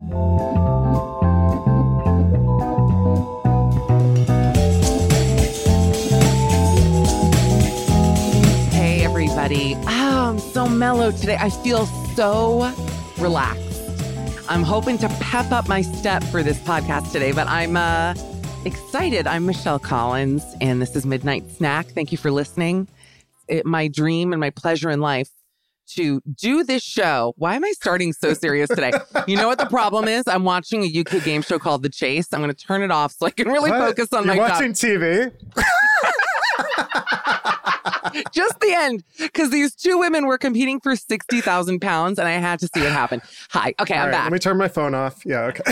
Hey, everybody. Oh, I'm so mellow today. I feel so relaxed. I'm hoping to pep up my step for this podcast today, but I'm uh, excited. I'm Michelle Collins, and this is Midnight Snack. Thank you for listening. It, my dream and my pleasure in life to do this show. Why am I starting so serious today? you know what the problem is? I'm watching a UK game show called The Chase. I'm going to turn it off so I can really What? focus on You're my watching TV. just the end because these two women were competing for 60,000 pounds and I had to see it happen. Hi. Okay, All I'm right, back. let me turn my phone off. Yeah, okay.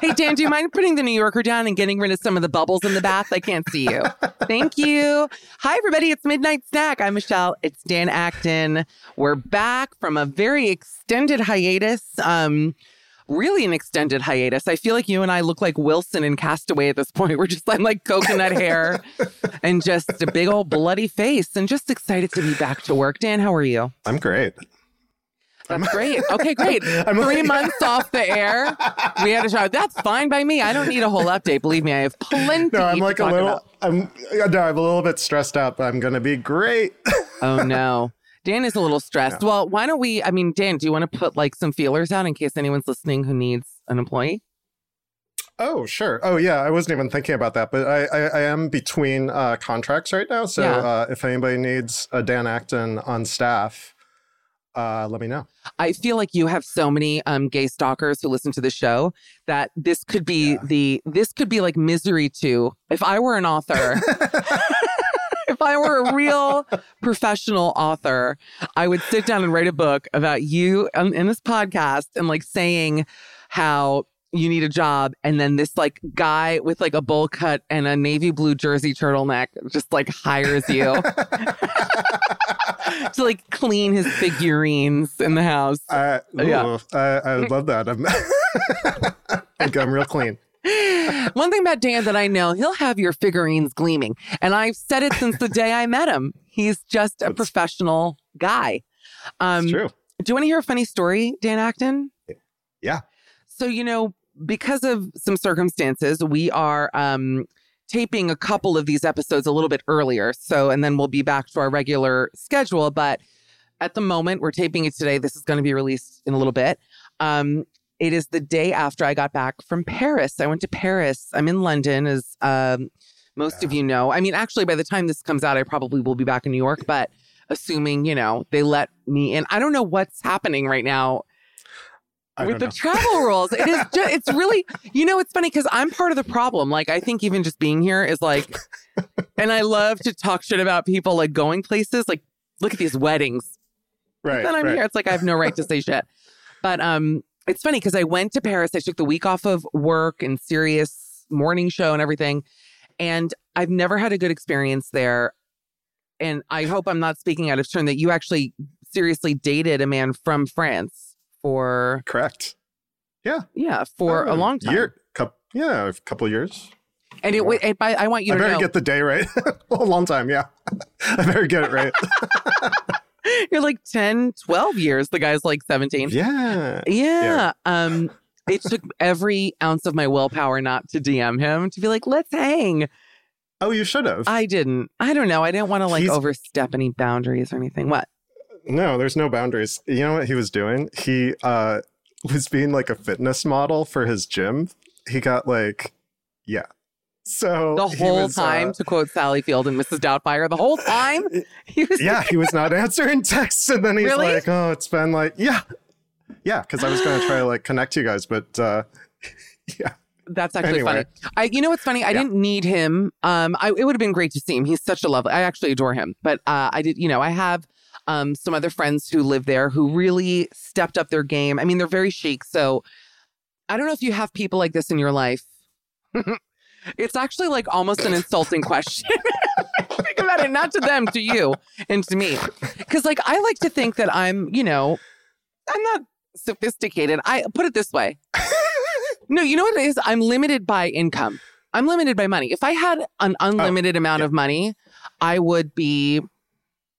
hey, Dan, do you mind putting the New Yorker down and getting rid of some of the bubbles in the bath? I can't see you. Thank you. Hi, everybody. It's Midnight Snack. I'm Michelle. It's Dan Acton. We're back from a very extended hiatus. Um, really an extended hiatus. I feel like you and I look like Wilson and Castaway at this point. We're just I'm like coconut hair and just a big old bloody face and just excited to be back to work. Dan, how are you? I'm great. That's great. Okay, great. I'm Three like- months off the air. We had a show. That's fine by me. I don't need a whole update. Believe me, I have plenty. No, I'm to like a little. about. I'm no, I'm a little bit stressed out, but I'm gonna be great. Oh no. Dan is a little stressed. Well, why don't we? I mean, Dan, do you want to put like some feelers out in case anyone's listening who needs an employee? Oh, sure. Oh, yeah. I wasn't even thinking about that, but I, I, I am between uh, contracts right now. So Yeah. uh, if anybody needs a Dan Acton on staff, uh, let me know. I feel like you have so many um, gay stalkers who listen to the show that this could be Yeah. the this could be like misery to if I were an author. if I were a real professional author, I would sit down and write a book about you in, in this podcast and like saying how you need a job and then this like guy with like a bowl cut and a navy blue jersey turtleneck just like hires you to like clean his figurines in the house I, Yeah. I, I love that. I'm, I'm real clean. one thing about dan that i know he'll have your figurines gleaming and i've said it since the day i met him he's just a That's- professional guy um true. do you want to hear a funny story dan acton Yeah. So, you know, because of some circumstances, we are um, taping a couple of these episodes a little bit earlier. So, and then we'll be back to our regular schedule. But at the moment, we're taping it today. This is going to be released in a little bit. Um, it is the day after I got back from Paris. I went to Paris. I'm in London, as um, most of you know. I mean, actually, by the time this comes out, I probably will be back in New York. But assuming, you know, they let me in, I don't know what's happening right now I with the travel rules. It is just, it's really, you know, it's funny because I'm part of the problem. Like, I think even just being here is like, and I love to talk shit about people like going places. Like, look at these weddings. right. then I'm right. here. It's like I have no right to say shit. But um, it's funny because I went to Paris. I took the week off of work and serious morning show and everything, and I've never had a good experience there. And I hope I'm not speaking out of turn that you actually seriously dated a man from France for Correct. yeah Yeah. for a Oh, long time. Year, yeah, a couple of years. And it, and by, I want you I to better know get the day right. a long time, yeah. I better get it right. you're like 10, 12 years. The guy's like 17. yeah. Yeah. Um, it took every ounce of my willpower not to DM him to be like, let's hang. Oh, you should have. I didn't. I don't know. I didn't want to like He's- overstep any boundaries or anything. What? No, there's no boundaries. You know what he was doing? He uh was being like a fitness model for his gym. He got like yeah. So The whole was, uh, time, to quote Sally Field and Mrs. Doubtfire, the whole time he was. yeah, he was not answering texts and then he's Really? like, "Oh, it's been like yeah." Yeah, cuz I was going to try to like connect you guys, but uh yeah. That's actually Anyway. funny. I, you know what's funny? I Yeah. didn't need him. Um, I, it would have been great to see him. He's such a lovely. I actually adore him. But uh, I did. You know, I have um some other friends who live there who really stepped up their game. I mean, they're very chic. So I don't know if you have people like this in your life. It's actually like almost an insulting question. Think about it, not to them, to you, and to me. Because like I like to think that I'm, you know, I'm not sophisticated. I put it this way. No, you know what it is? I'm limited by income. I'm limited by money. If I had an oh, unlimited amount yeah. of money, I would be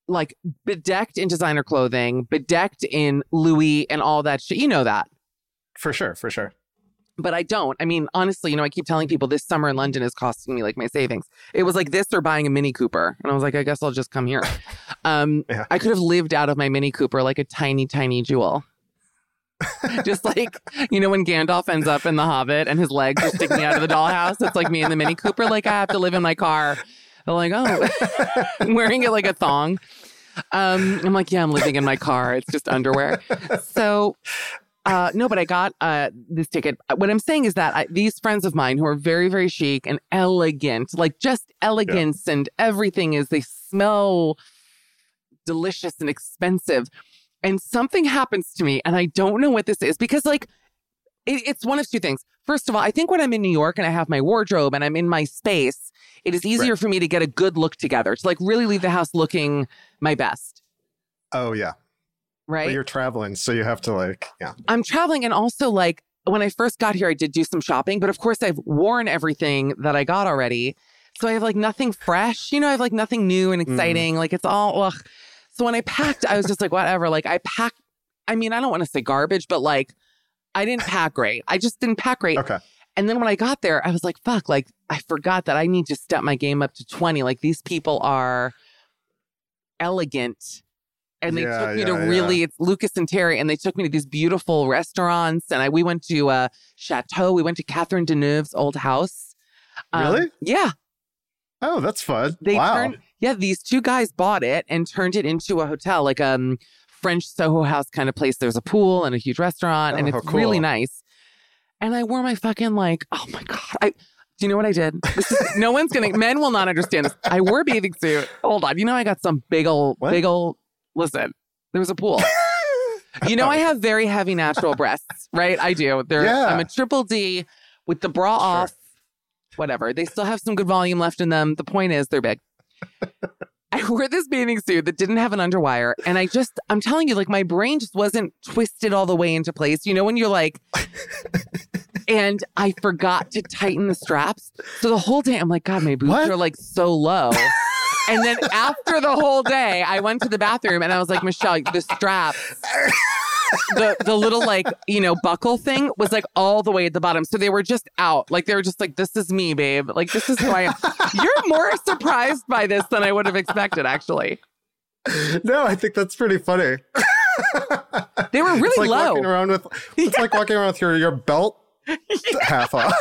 like bedecked in designer clothing, bedecked in Louis and all that shit. You know that. For sure, for sure. But I don't. I mean, honestly, you know, I keep telling people this summer in London is costing me like my savings. It was like this or buying a Mini Cooper. And I was like, I guess I'll just come here. Um, Yeah. I could have lived out of my Mini Cooper like a tiny, tiny jewel. just like, you know, when Gandalf ends up in The Hobbit and his legs are sticking out of the dollhouse, it's like me in the Mini Cooper. Like, I have to live in my car. They're like, oh, I'm wearing it like a thong. Um, I'm like, yeah, I'm living in my car. It's just underwear. So, uh, no, but I got uh, this ticket. What I'm saying is that I, these friends of mine who are very, very chic and elegant, like just elegance and everything is, they smell delicious and expensive. And something happens to me, and I don't know what this is because, like, it, it's one of two things. First of all, I think when I'm in New York and I have my wardrobe and I'm in my space, it is easier Right. for me to get a good look together, to like really leave the house looking my best, Oh yeah. Right? But you're traveling, so you have to like yeah. I'm traveling and also like when I first got here, I did do some shopping, but of course I've worn everything that I got already. So I have like nothing fresh, you know, I have like nothing new and mm-hmm. exciting. Like it's all, ugh. So when I packed, I was just like, whatever. Like I packed, I mean, I don't want to say garbage, but like I didn't pack great. I just didn't pack great. Okay. And then when I got there, I was like, fuck, like I forgot that I need to step my game up to 20. Like these people are elegant. And they Yeah, took me yeah, to yeah. really, it's Lucas and Terry, and they took me to these beautiful restaurants. And I, we went to uh, Chateau. We went to Catherine Deneuve's old house. Um, Really? Yeah. Oh, that's fun. They wow. turned, yeah, these two guys bought it and turned it into a hotel, like a um, French Soho House kind of place. There's a pool and a huge restaurant, and Oh, it's how really nice. And I wore my fucking like, oh my god, I Do you know what I did? This is, no one's gonna. Men will not understand this. I wore a bathing suit. Hold on. You know I got some big old, What? big old. Listen, there was a pool. You know I have very heavy natural breasts, right? I do. They're, Yeah. I'm a triple D with the bra Sure. off. Whatever. They still have some good volume left in them. The point is, they're big. I wore this bathing suit that didn't have an underwire. And I just, I'm telling you, like my brain just wasn't twisted all the way into place. You know, when you're like, and I forgot to tighten the straps. So the whole day, I'm like, God, my boobs What? are like so low. And then after the whole day, I went to the bathroom and I was like, Michelle, the strap, the the little like you know buckle thing was like all the way at the bottom. So they were just out. Like they were just like, this is me, babe. Like this is who I am. You're more surprised by this than I would have expected, actually. No, I think that's pretty funny. They were it's really like low. walking around with it's like walking around with your, your belt half off.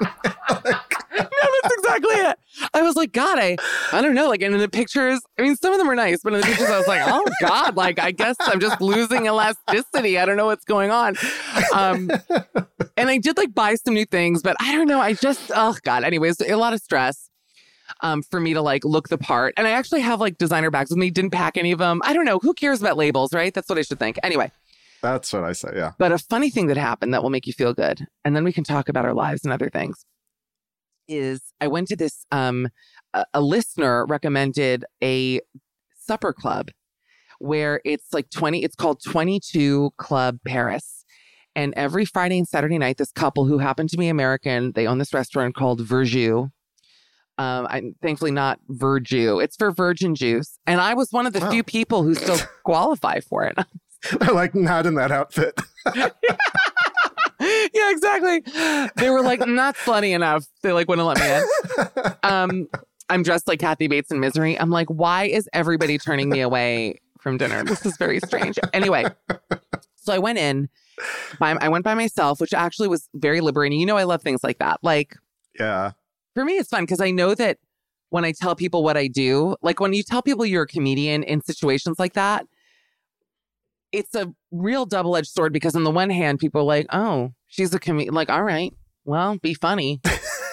no, that's exactly it. I was like, God, I, I don't know. Like, and in the pictures, I mean, some of them are nice, but in the pictures, I was like, oh God, like, I guess I'm just losing elasticity. I don't know what's going on. Um, and I did like buy some new things, but I don't know. I just, oh God. Anyways, a lot of stress. Um, for me to like look the part. And I actually have like designer bags with me, didn't pack any of them. I don't know. Who cares about labels, right? That's what I should think. Anyway, That's what I say. Yeah. but a funny thing that happened that will make you feel good, and then we can talk about our lives and other things, is I went to this, um, a, a listener recommended a supper club where it's like 20, it's called 22 Club Paris. And every Friday and Saturday night, this couple who happen to be American, they own this restaurant called Verjus. Um, I'm thankfully not Verju. It's for virgin juice. And I was one of the Wow. few people who still qualify for it. like not in that outfit. yeah, exactly. They were like, not slutty enough. They like wouldn't let me in. Um, I'm dressed like Kathy Bates in Misery. I'm like, why is everybody turning me away from dinner? This is very strange. Anyway, so I went in. By, I went by myself, which actually was very liberating. You know, I love things like that. Like yeah. for me, it's fun because I know that when I tell people what I do, like when you tell people you're a comedian in situations like that, it's a real double edged sword because on the one hand, people are like, oh, she's a comedian. Like, all right, well, be funny.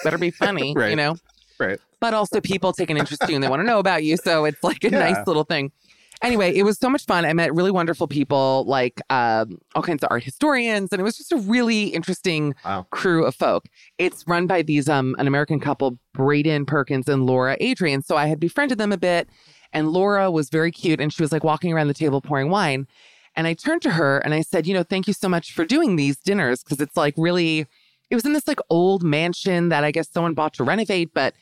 Better be funny, you know? Right. But also, people take an interest in you and they want to know about you. So it's like a Yeah. nice little thing. Anyway, it was so much fun. I met really wonderful people, like um, all kinds of art historians, and it was just a really interesting Wow. crew of folk. It's run by these um an American couple, Braden Perkins and Laura Adrian. So I had befriended them a bit, and Laura was very cute, and she was like walking around the table pouring wine. And I turned to her and I said, you know, thank you so much for doing these dinners because it's like really, it was in this like old mansion that I guess someone bought to renovate, but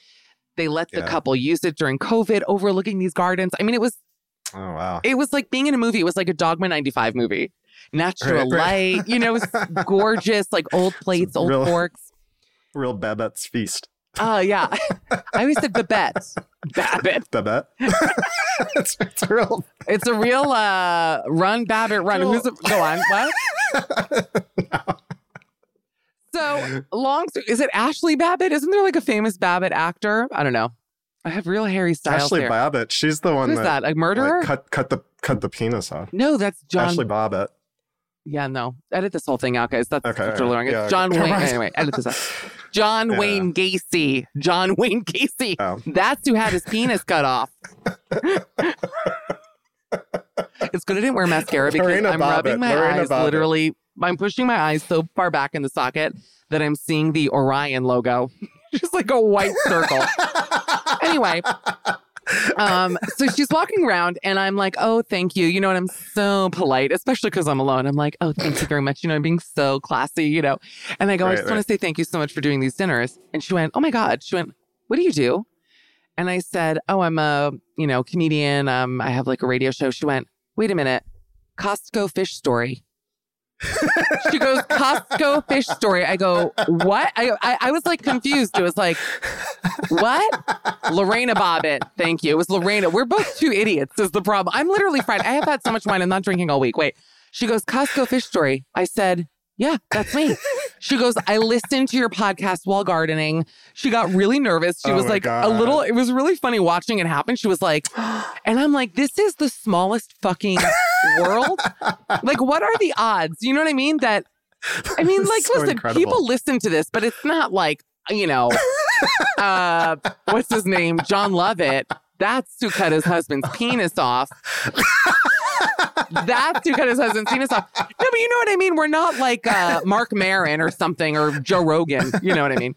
they let the Yeah. couple use it during COVID, overlooking these gardens. I mean, it was Oh wow. it was like being in a movie. It was like a Dogma 95 movie. Natural Right, right. light, you know, it was gorgeous, like old plates, old real- forks. Real Babette's feast. Oh, yeah. I always said Babette. Babbitt. Babette. it's, it's a real. It's a real uh run, Babbitt, run. Who's a, go on? What? So long. Is it Ashley Babbitt? Isn't there like a famous Babbitt actor? I don't know. I have real Harry Styles Ashley here. Babbitt. She's the one Who's that, that? A murderer? like, cut cut the cut the penis off. no, that's John. Ashley Babbitt. Yeah, no. Edit this whole thing out, guys. That's Okay, such a long. yeah, It's John okay. Wayne. Anyway, edit this out. John Yeah. Wayne Gacy. John Wayne Gacy. Oh. That's who had his penis cut off. it's good I didn't wear mascara because Lorena I'm Bobbitt. rubbing my Lorena eyes Bobbitt. literally. I'm pushing my eyes so far back in the socket that I'm seeing the Orion logo. Just like a white circle. anyway, um, so she's walking around and I'm like, oh, thank you. You know, and I'm so polite, especially because I'm alone. I'm like, oh, thank you very much. You know, I'm being so classy, you know. And I go, I Right, just want to say thank you so much for doing these dinners. And she went, oh my God. She went, what do you do? And I said, oh, I'm a, you know, comedian. Um, I have like a radio show. She went, wait a minute, Costco fish story. She goes, Costco fish story. I go, what? I, I, I was like confused. It was like, what? Lorena Bobbitt. Thank you. It was Lorena. We're both two idiots, is the problem. I'm literally fried. I have had so much wine. I'm not drinking all week. Wait. She goes, Costco fish story. I said, yeah, that's me. She goes, I listened to your podcast while gardening. She got really nervous. She Oh was like a little, it was really funny watching it happen. She was like, and I'm like, this is the smallest fucking world. Like, what are the odds? You know what I mean? That, I mean, like, so listen, incredible. people listen to this, but it's not like, you know, uh, what's his name? John Lovett. That's who cut his husband's penis off. That's who cut his husband's penis off. No, but you know what I mean? We're not like uh, Mark Maron or something or Joe Rogan. You know what I mean?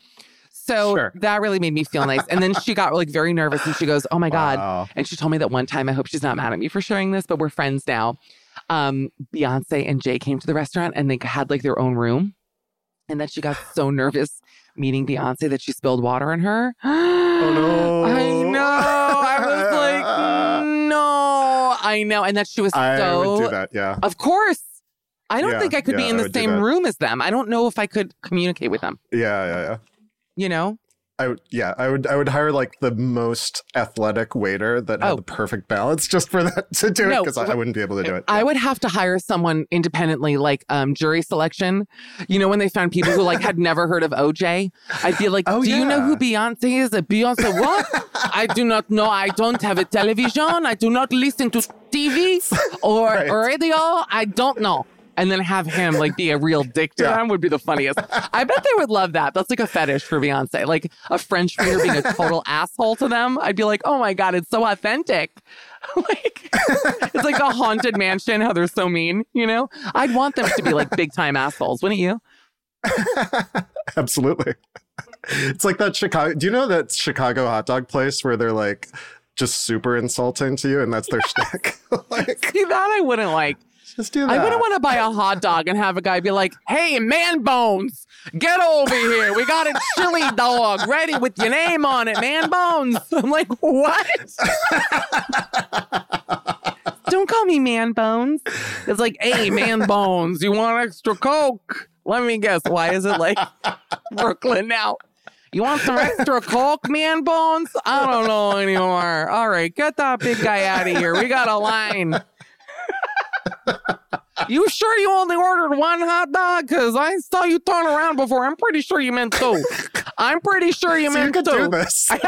So Sure. that really made me feel nice. And then she got like very nervous and she goes, Oh my God. Wow. And she told me that one time, I hope she's not mad at me for sharing this, but we're friends now. Um, Beyonce and Jay came to the restaurant and they had like their own room. And then she got so nervous meeting Beyonce that she spilled water on her. Oh no. I know. I was like, no. I know. And that she was so. I would do that. Yeah. Of course. I don't Yeah, think I could be in the same room as them. I don't know if I could communicate with them, Yeah. Yeah. Yeah. You know? I would, yeah, I would, I would hire like the most athletic waiter that had Oh. the perfect balance just for that to do it because I, I wouldn't be able to do it. I would have to hire someone independently, like um, jury selection. You know, when they found people who like had never heard of OJ, I'd be like, Oh, "Do you know who Beyonce is?" Beyonce what? I do not know. I don't have a television. I do not listen to TV or Right. radio. I don't know. And then have him like be a real dick to Yeah. them would be the funniest. I bet they would love that. That's like a fetish for Beyonce. Like a French waiter being a total asshole to them. I'd be like, oh my God, it's so authentic. like it's like a haunted mansion, how they're so mean, you know? I'd want them to be like big time assholes, wouldn't you? Absolutely. It's like that Chicago. Do you know that Chicago hot dog place where they're like just super insulting to you, and that's their shtick? like, See that I wouldn't like. Just do that. I wouldn't want to buy a hot dog and have a guy be like, hey, man bones, get over here. We got a chili dog ready with your name on it, man bones. I'm like, what? Don't call me man bones. It's like, hey, man bones, you want extra Coke? Let me guess. Why is it like Brooklyn now? You want some extra Coke, man bones? I don't know anymore. All right, get that big guy out of here. We got a line. You sure you only ordered one hot dog? Because I saw you turn around before. I'm pretty sure you meant two. I'm pretty sure you So you meant could two. do this.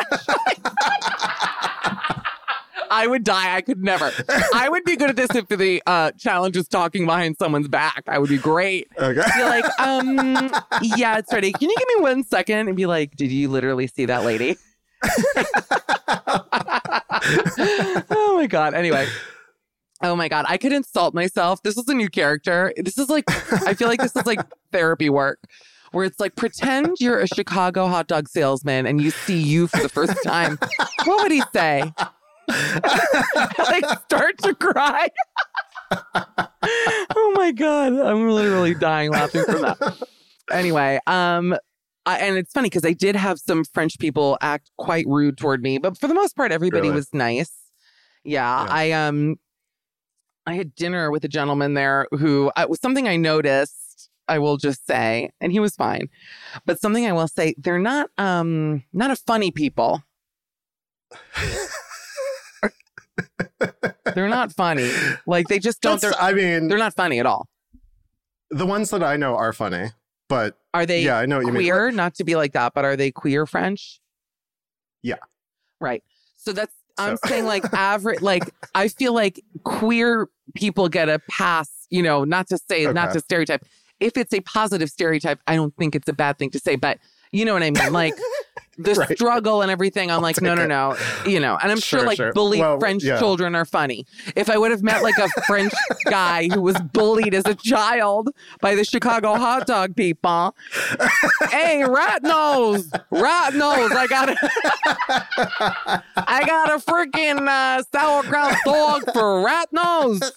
I would die. I could never. I would be good at this if the uh, challenge is talking behind someone's back. I would be great. okay. Be like, um, yeah, it's ready. Can you give me one second? And be like, did you literally see that lady? oh my god. Anyway. Oh my god, I could insult myself. This is a new character. This is like I feel like this is like therapy work. Where it's like pretend you're a Chicago hot dog salesman and you see you for the first time. what would he say? like start to cry. oh my god, I'm literally dying laughing from that. Anyway, um I, and it's funny because I did have some French people act quite rude toward me, but for the most part, everybody Really? was nice. Yeah, Yeah. I um, I had dinner with a gentleman there who was something I noticed. I will just say, and he was fine, but something I will say, they're not um, not a funny people. they're not funny. Like they just don't. They're I mean, they're not funny at all. the ones that I know are funny, but Are they yeah, I know what you mean. queer? Not to be like that, but are they queer French? Yeah. Right. So that's I'm So- saying like average like I feel like queer people get a pass, you know, not to say not to stereotype. If it's a positive stereotype, I don't think it's a bad thing to say, but you know what I mean? Like the Right. struggle and everything, I'm like, no, no, no. You know, and I'm sure, Sure, like sure. bullied Well, French yeah. children are funny. If I would have met like a French guy who was bullied as a child by the Chicago hot dog people, hey, rat nose, rat nose, I got a, I got a freaking uh, sauerkraut dog for rat nose.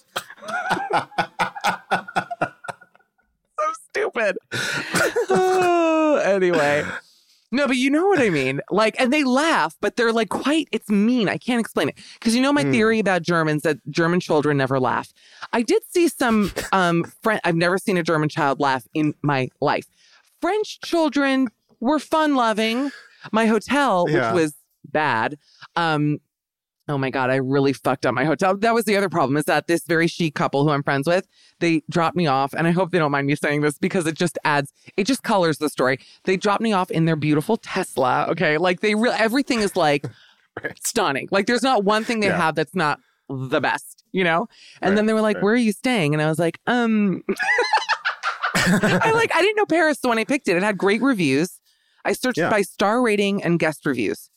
stupid. Oh, anyway. No, but you know what I mean. Like, and they laugh, but they're like quite, it's mean. I can't explain it. Because you know my Hmm. theory about Germans that German children never laugh. I did see some um French, I've never seen a German child laugh in my life. French children were fun loving. My hotel, which Yeah. was bad, um, Oh my God, I really fucked up my hotel. That was the other problem is that this very chic couple who I'm friends with, they dropped me off. And I hope they don't mind me saying this because it just adds, it just colors the story. They dropped me off in their beautiful Tesla. Okay. Like they real everything is like stunning. Like there's not one thing they Yeah. have that's not the best, you know? And Right, then they were like, right. Where are you staying? And I was like, um, I like, I didn't know Paris. So when I picked it, it had great reviews. I searched Yeah. by star rating and guest reviews.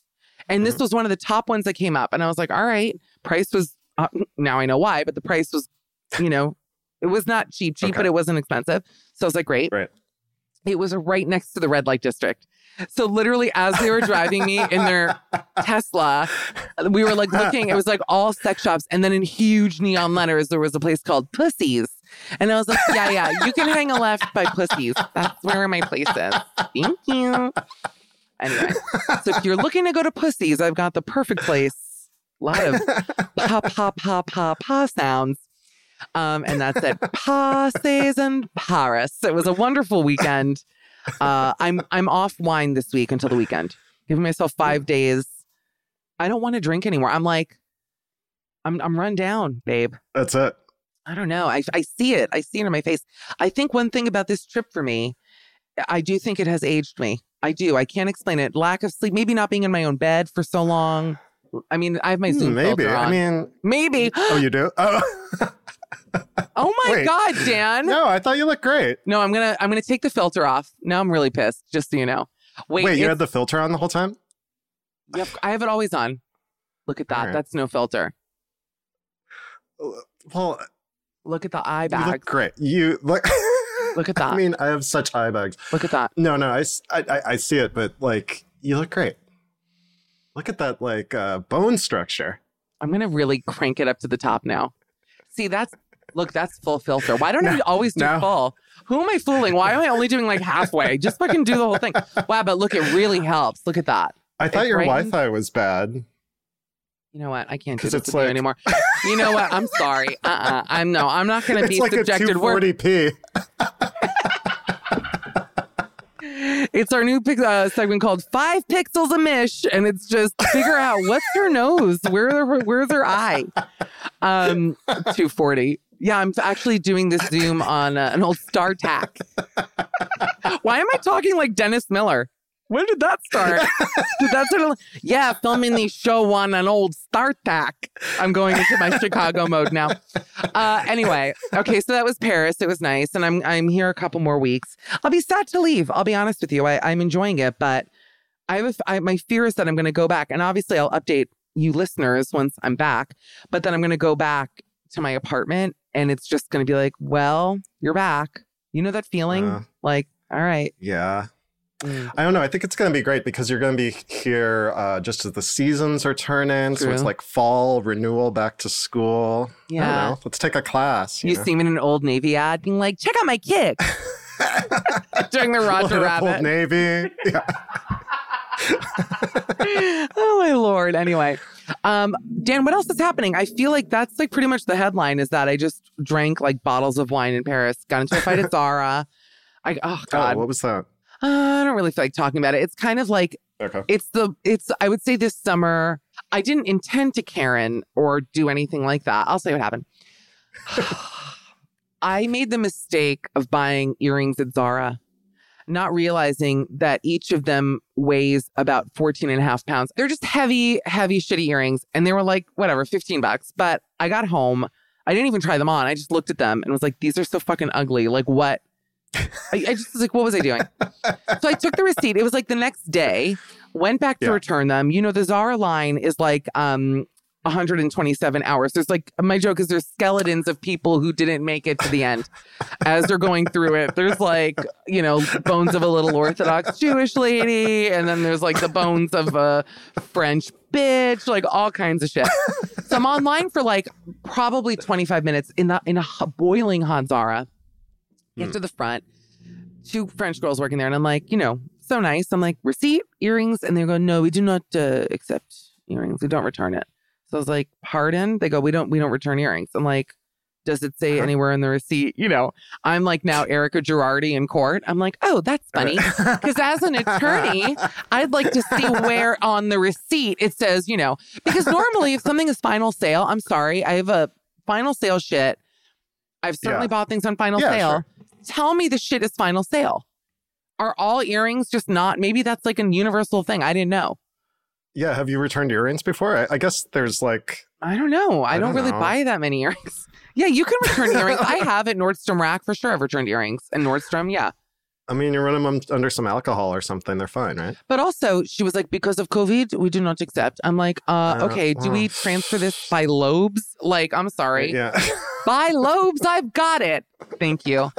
And this was one of the top ones that came up. And I was like, all right, price was, uh, now I know why, but the price was, you know, it was not cheap, cheap, Okay. but it wasn't expensive. So I was like, great. Right. It was right next to the red light district. So literally, as they were driving me in their Tesla, we were like looking. It was like all sex shops, and then in huge neon letters, there was a place called Pussies. And I was like, yeah, yeah, you can hang a left by Pussies. That's where my place is. Thank you. Anyway, so if you're looking to go to Pussies, I've got the perfect place. A lot of pa pa pa pa pa sounds. Um, and that's it. Passes and Paris. It was a wonderful weekend. Uh, I'm I'm off wine this week until the weekend. Giving myself five days. I don't want to drink anymore. I'm like, I'm I'm run down, babe. That's it. I don't know. I I see it. I see it in my face. I think one thing about this trip for me, I do think it has aged me. I do. I can't explain it. Lack of sleep, maybe not being in my own bed for so long. I mean, I have my Zoom Hmm, Maybe. filter on. I mean, maybe. oh, you do? Oh, Oh my Wait. god, Dan. no, I thought you looked great. No, I'm gonna I'm gonna take the filter off. Now I'm really pissed. Just so you know. Wait, Wait, you had the filter on the whole time? Yep, I have it always on. Look at that. Right. That's no filter. Well, Look at the eye you look great. You look. Look at that. I mean, I have such eye bags. Look at that. No, no, I, I, I see it, but like, you look great. Look at that, like, uh, bone structure. I'm gonna really crank it up to the top now. See, that's look, that's full filter. Why don't I always do no. full? Who am I fooling? Why am I only doing like halfway? Just fucking do the whole thing. Wow, but look, it really helps. Look at that. I thought It your Wi-Fi was bad. You know what? I can't do this it's with you like- anymore. You know what? I'm sorry. Uh-uh. I'm no. I'm not gonna It's be like subjected. 240p. It's our new uh, segment called Five Pixels a Mish, and it's just figure out what's her nose, where her, where's her eye. Um, two forty. Yeah, I'm actually doing this Zoom on uh, an old StarTAC. Why am I talking like Dennis Miller? When did that start? did that sort of? Yeah, filming the show on an old StarTAC. I'm going into my Chicago mode now. Uh, anyway, okay, so that was Paris. It was nice, and I'm I'm here a couple more weeks. I'll be sad to leave. I'll be honest with you. I, I'm enjoying it, but I have a I, my fear is that I'm going to go back, and obviously I'll update you listeners once I'm back. But then I'm going to go back to my apartment, and it's just going to be like, well, you're back. You know that feeling? Uh. like, all right. Yeah. Mm. I don't know. I think it's going to be great because you're going to be here uh, just as the seasons are turning. So it's like fall renewal back to school. Yeah. Let's take a class. You, You know? see me in an old Navy ad being like, check out my kick. during the Roger up Old Navy. Yeah. oh my lord. Anyway, um, Dan, what else is happening? I feel like that's like pretty much the headline is that I just drank like bottles of wine in Paris, got into a fight at Zara. I oh god, Oh, what was that? Uh, I don't really feel like talking about it. It's kind of like Okay. it's the it's I would say this summer I didn't intend to Karen or do anything like that. I'll say what happened. I made the mistake of buying earrings at Zara, not realizing that each of them weighs about 14 and a half pounds. They're just heavy, heavy, shitty earrings. And they were like, whatever, 15 bucks. But I got home. I didn't even try them on. I just looked at them and was like, these are so fucking ugly. Like, what? I, I just was like, what was I doing? so I took the receipt. It was like the next day, went back to Yeah. return them. You know, the Zara line is like um 127 hours. There's like my joke is there's skeletons of people who didn't make it to the end as they're going through it. There's like, you know, bones of a little Orthodox Jewish lady, and then there's like the bones of a French bitch, like all kinds of shit. So I'm online for like probably 25 minutes in the in a boiling hot Zara. Get to the front, two French girls working there, and I'm like, you know, so nice. I'm like, receipt, earrings, and they go, no, we do not uh, accept earrings. We don't return it. So I was like, pardon? They go, we don't, we don't return earrings. I'm like, does it say anywhere in the receipt? You know, I'm like now Erika Girardi in court. I'm like, oh, that's funny. Because as an attorney, I'd like to see where on the receipt it says, you know, because normally if something is final sale, I'm sorry, I have a final sale shit. I've certainly Yeah. bought things on final Yeah, sale. sure. Tell me the shit is final sale. Are all earrings just not? Maybe that's like a universal thing. I didn't know. Yeah. Have you returned earrings before? I, I guess there's like, I don't know. I, I don't, don't really know. buy that many earrings. Yeah, you can return earrings. I have at Nordstrom Rack for sure. I've returned earrings and Nordstrom. Yeah. I mean, you run them under some alcohol or something, they're fine, right? But also, she was like, because of COVID, we do not accept. I'm like, uh, Uh, okay, do we transfer this by lobes? Like, I'm sorry. Yeah. By lobes, I've got it. Thank you.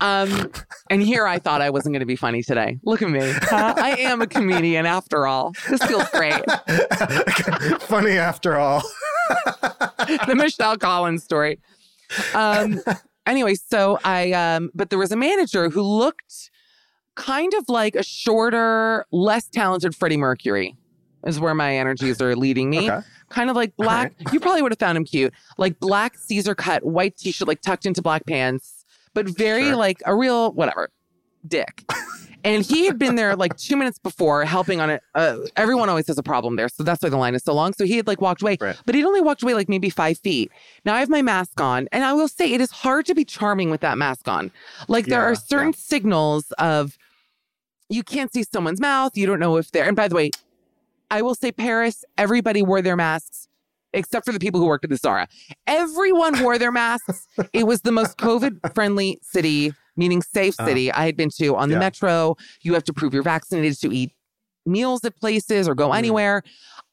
Um, and here I thought I wasn't going to be funny today. Look at me. Huh? I am a comedian after all. This feels great. Funny after all. the Michelle Collins story. Um, anyway, so I, um, but there was a manager who looked kind of like a shorter, less talented Freddie Mercury, is where my energies are leading me. Okay. Kind of like black, you probably would have found him cute, like black Caesar cut, white t shirt, like tucked into black pants, but very Sure. like a real, whatever, dick. And he had been there like two minutes before helping on it. Uh, everyone always has a problem there. So that's why the line is so long. So he had like walked away, Right. but he'd only walked away like maybe five feet. Now I have my mask on. And I will say it is hard to be charming with that mask on. Like there are certain yeah. signals of you can't see someone's mouth. You don't know if they're, and by the way, I will say Paris, everybody wore their masks except for the people who worked at the Zara. Everyone wore their masks. It was the most COVID friendly city, meaning safe Uh, city I had been to on the yeah. metro. You have to prove you're vaccinated to eat meals at places or go Mm. anywhere.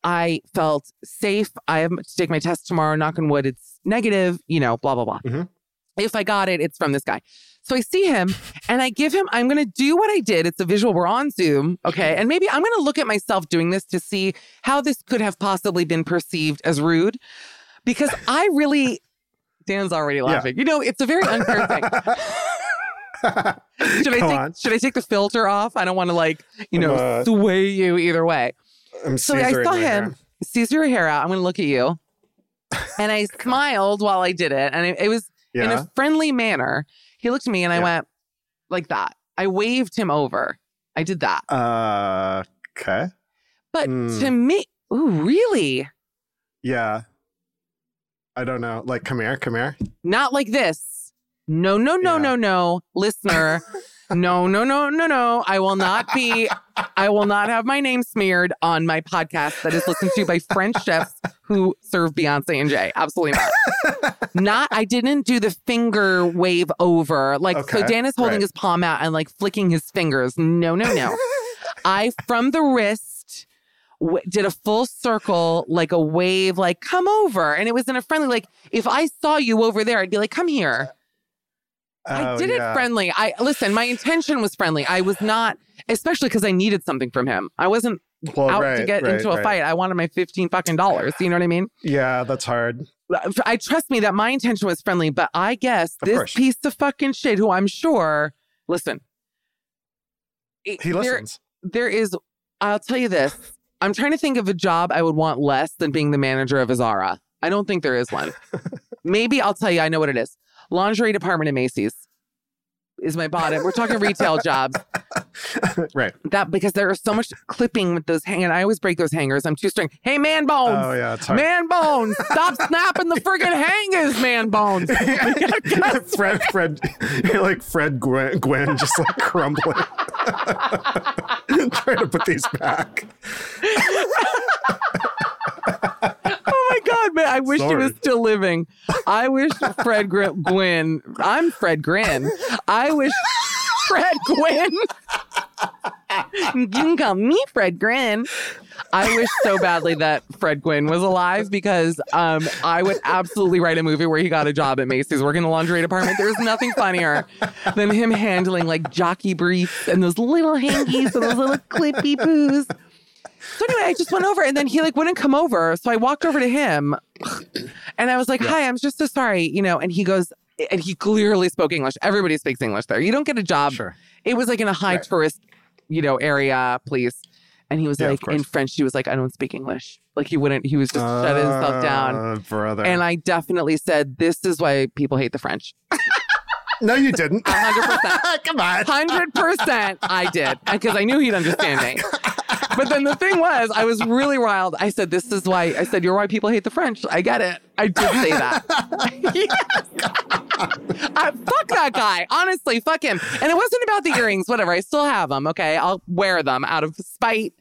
I felt safe. I have to take my test tomorrow. Knock on wood, it's negative, you know, blah, blah, blah. Mhm. If I got it, it's from this guy. So I see him and I give him, I'm going to do what I did. It's a visual. We're on Zoom. Okay. And maybe I'm going to look at myself doing this to see how this could have possibly been perceived as rude because I really, Dan's already laughing. You know, it's a very unfair thing. Should I take on. should I take the filter off? I don't want to like, you know, Uh, sway you either way. I'm So I saw him, hair. Caesar your hair out. I'm going to look at you. And I smiled while I did it. And it, it was in a friendly manner. He looked at me and I Yeah. went like that. I waved him over. I did that. Uh, okay. But Mm. to me, ooh, really? Yeah. I don't know. Like, come here, come here. Not like this. No, no, no, Yeah. no, no. Listener. no, no, no, no, no. I will not be, I will not have my name smeared on my podcast that is listened to by French chefs who serve Beyonce and Jay. Absolutely not. not, I didn't do the finger wave over. Like, so Dan is holding right. his palm out and like flicking his fingers. No, no, no. I, from the wrist, w- did a full circle, like a wave, like come over. And it was in a friendly, like if I saw you over there, I'd be like, come here. I Oh, did yeah. it friendly. I listen, my intention was friendly. I was not, especially because I needed something from him. I wasn't Well, out to get right, into a right. fight. I wanted my 15 fucking dollars. You know what I mean? Yeah, that's hard. I trust me that my intention was friendly, but I guess Of this course. piece of fucking shit, who I'm sure, listen, He there- listens. there is i'll tell you this i'm trying to think of a job i would want less than being the manager of a zara i don't think there is one maybe i'll tell you i know what it is lingerie department at macy's is my bottom. We're talking retail jobs. Right. that because there is so much clipping with those hang and i always break those hangers. I'm too strong hey man bones. Oh, yeah, it's hard. man bones. Stop snapping the friggin' hangers man bones. Fred, Fred, you're like Fred Gwynne, Gwynne just like crumbling. Trying to put these back. Oh my God, man. I wish he was still living. I wish Fred Gr- Gwynne, I'm Fred Grin. I wish Fred Gwynne. you can call me Fred Grin. I wish so badly that Fred Gwynne was alive because um, I would absolutely write a movie where he got a job at Macy's working in the laundry department. There's nothing funnier than him handling like jockey briefs and those little hangies and those little clippy poos. So anyway, I just went over and then he like wouldn't come over. So I walked over to him and I was like, Hi, I'm just so sorry, you know, and he goes, and he clearly spoke English. Everybody speaks English there. You don't get a job. Sure. It was like in a high Right. tourist, you know, area place. And he was Yeah, like in French, he was like, I don't speak English. Like he wouldn't, he was just shut himself down. Uh, brother. And I definitely said, This is why people hate the French. no, you didn't. 100%. Come on. Hundred percent, I did because I knew he'd understand me. But then the thing was, I was really wild. I said, "This is why." I said, "You're why people hate the French." I get it. I did say that. yes. I, fuck that guy. Honestly, fuck him. And it wasn't about the earrings. Whatever. I still have them. Okay, I'll wear them out of spite.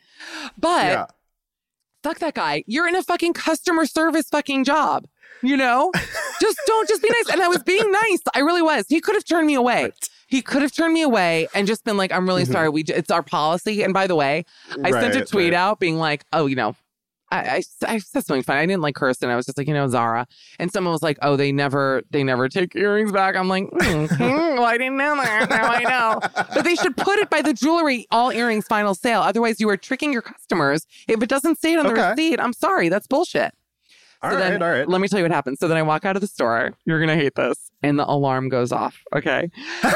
But Yeah. fuck that guy. You're in a fucking customer service fucking job. You know, just don't just be nice. And I was being nice. I really was. He could have turned me away. He could have turned me away and just been like, "I'm really sorry. We it's our policy." And by the way, I sent a tweet right. out being like, "Oh, you know." I, I, I said something funny. I didn't like curse, and I was just like, you know, Zara. And someone was like, "Oh, they never, they never take earrings back." I'm like, mm, hmm, well, I didn't know that. Now I know. But they should put it by the jewelry, all earrings final sale. Otherwise, you are tricking your customers. If it doesn't say it on the Okay. receipt, I'm sorry, that's bullshit. All So right, then, all right. Let me tell you what happened. So then I walk out of the store. You're gonna hate this, and the alarm goes off. Okay. Wait.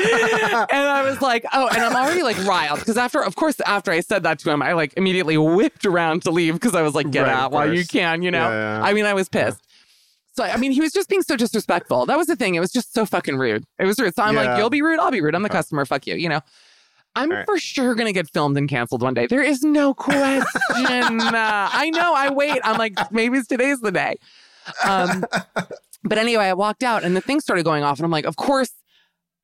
And I was like, oh, and I'm already like riled because after, of course, after I said that to him, I like immediately whipped around to leave because I was like, get Right, out while you can, you know? Yeah, yeah. I mean, I was pissed. So, I mean, he was just being so disrespectful. That was the thing. It was just so fucking rude. It was rude. So I'm like, you'll be rude. I'll be rude. I'm the customer. Fuck you, you know? I'm right. for sure to get filmed and canceled one day. There is no question. Uh, I know. I wait. I'm like, maybe it's today's the day. Um, but anyway, I walked out and the thing started going off, and I'm like, of course,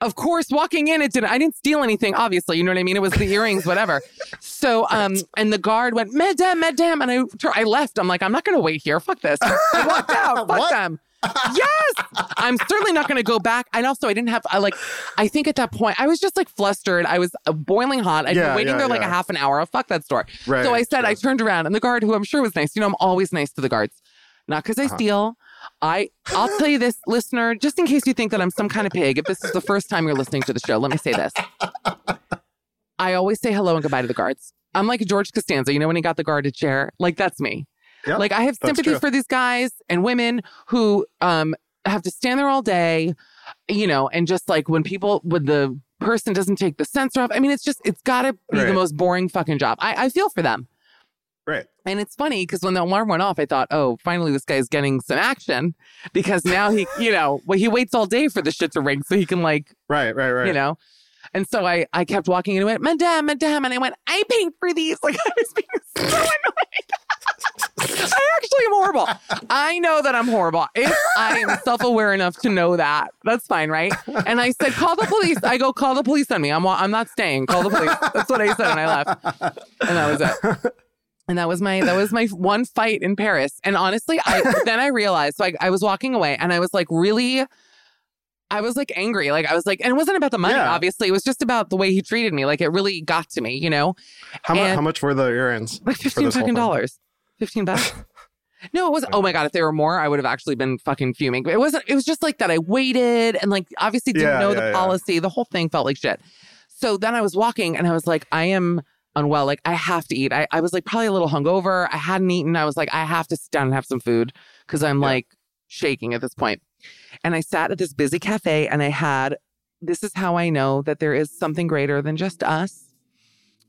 of course, walking in, it didn't. I didn't steal anything, obviously. You know what I mean? It was the earrings, whatever. So, um, and the guard went, Madame, Madame, and I, I left. I'm like, I'm not to wait here. Fuck this. I walked out. Fuck them. Yes, I'm certainly not going to go back. And also, I didn't have. I like. I think at that point, I was just like flustered. I was uh, boiling hot. I'd been waiting yeah, there like a half an hour. Fuck that store. Right, so I said, I turned around, and the guard, who I'm sure was nice. You know, I'm always nice to the guards, not because I Uh-huh. steal. I I'll tell you this, listener, just in case you think that I'm some kind of pig. If this is the first time you're listening to the show, let me say this. I always say hello and goodbye to the guards. I'm like George Costanza. You know when he got the guarded chair? Like that's me. Yeah, like I have sympathy for these guys and women who um have to stand there all day, you know, and just like when people when the person doesn't take the sensor off. I mean, it's just it's gotta be the most boring fucking job. I, I feel for them. Right. And it's funny because when the alarm went off, I thought, oh, finally this guy's getting some action because now he, you know, well, he waits all day for the shit to ring so he can like, Right, right, right. you know. And so I, I kept walking and I went, Madame, Madame. And I went, I paid for these. Like I was being so annoyed. I actually am horrible. I know that I'm horrible. If I am self aware enough to know that, that's fine, right? And I said, call the police. I go, call the police on me. I'm, I'm not staying. Call the police. That's what I said And I left. And that was it. And that was my that was my one fight in Paris. And honestly, I then I realized so I, I was walking away and I was like really I was like angry. Like I was like, and it wasn't about the money, Yeah. obviously. It was just about the way he treated me. Like it really got to me, you know? How, mu- And- how much were the earrings? Like fifteen fucking dollars. Fifteen bucks. No, it wasn't. Oh my god! If there were more, I would have actually been fucking fuming. But it wasn't. It was just like that. I waited and like obviously didn't Yeah, know yeah, the yeah. policy. The whole thing felt like shit. So then I was walking and I was like, I am unwell. Like I have to eat. I, I was like probably a little hungover. I hadn't eaten. I was like, I have to sit down and have some food because I'm like shaking at this point. And I sat at this busy cafe and I had. This is how I know that there is something greater than just us,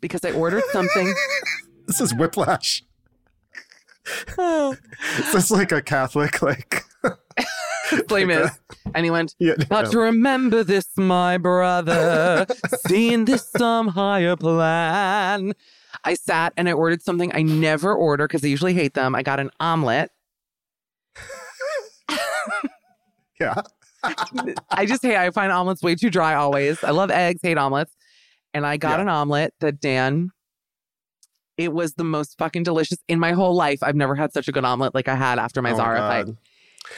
because I ordered something. This is whiplash. Is this like a Catholic like? Blame is. And he went, Yeah, But no. to remember this, my brother, seeing this some higher plan. I sat and I ordered something I never order because I usually hate them. I got an omelet. yeah. I just hate, I find omelets way too dry always. I love eggs, hate omelets. And I got Yeah. an omelet that Dan, it was the most fucking delicious in my whole life. I've never had such a good omelet like I had after my Oh my Zara fight.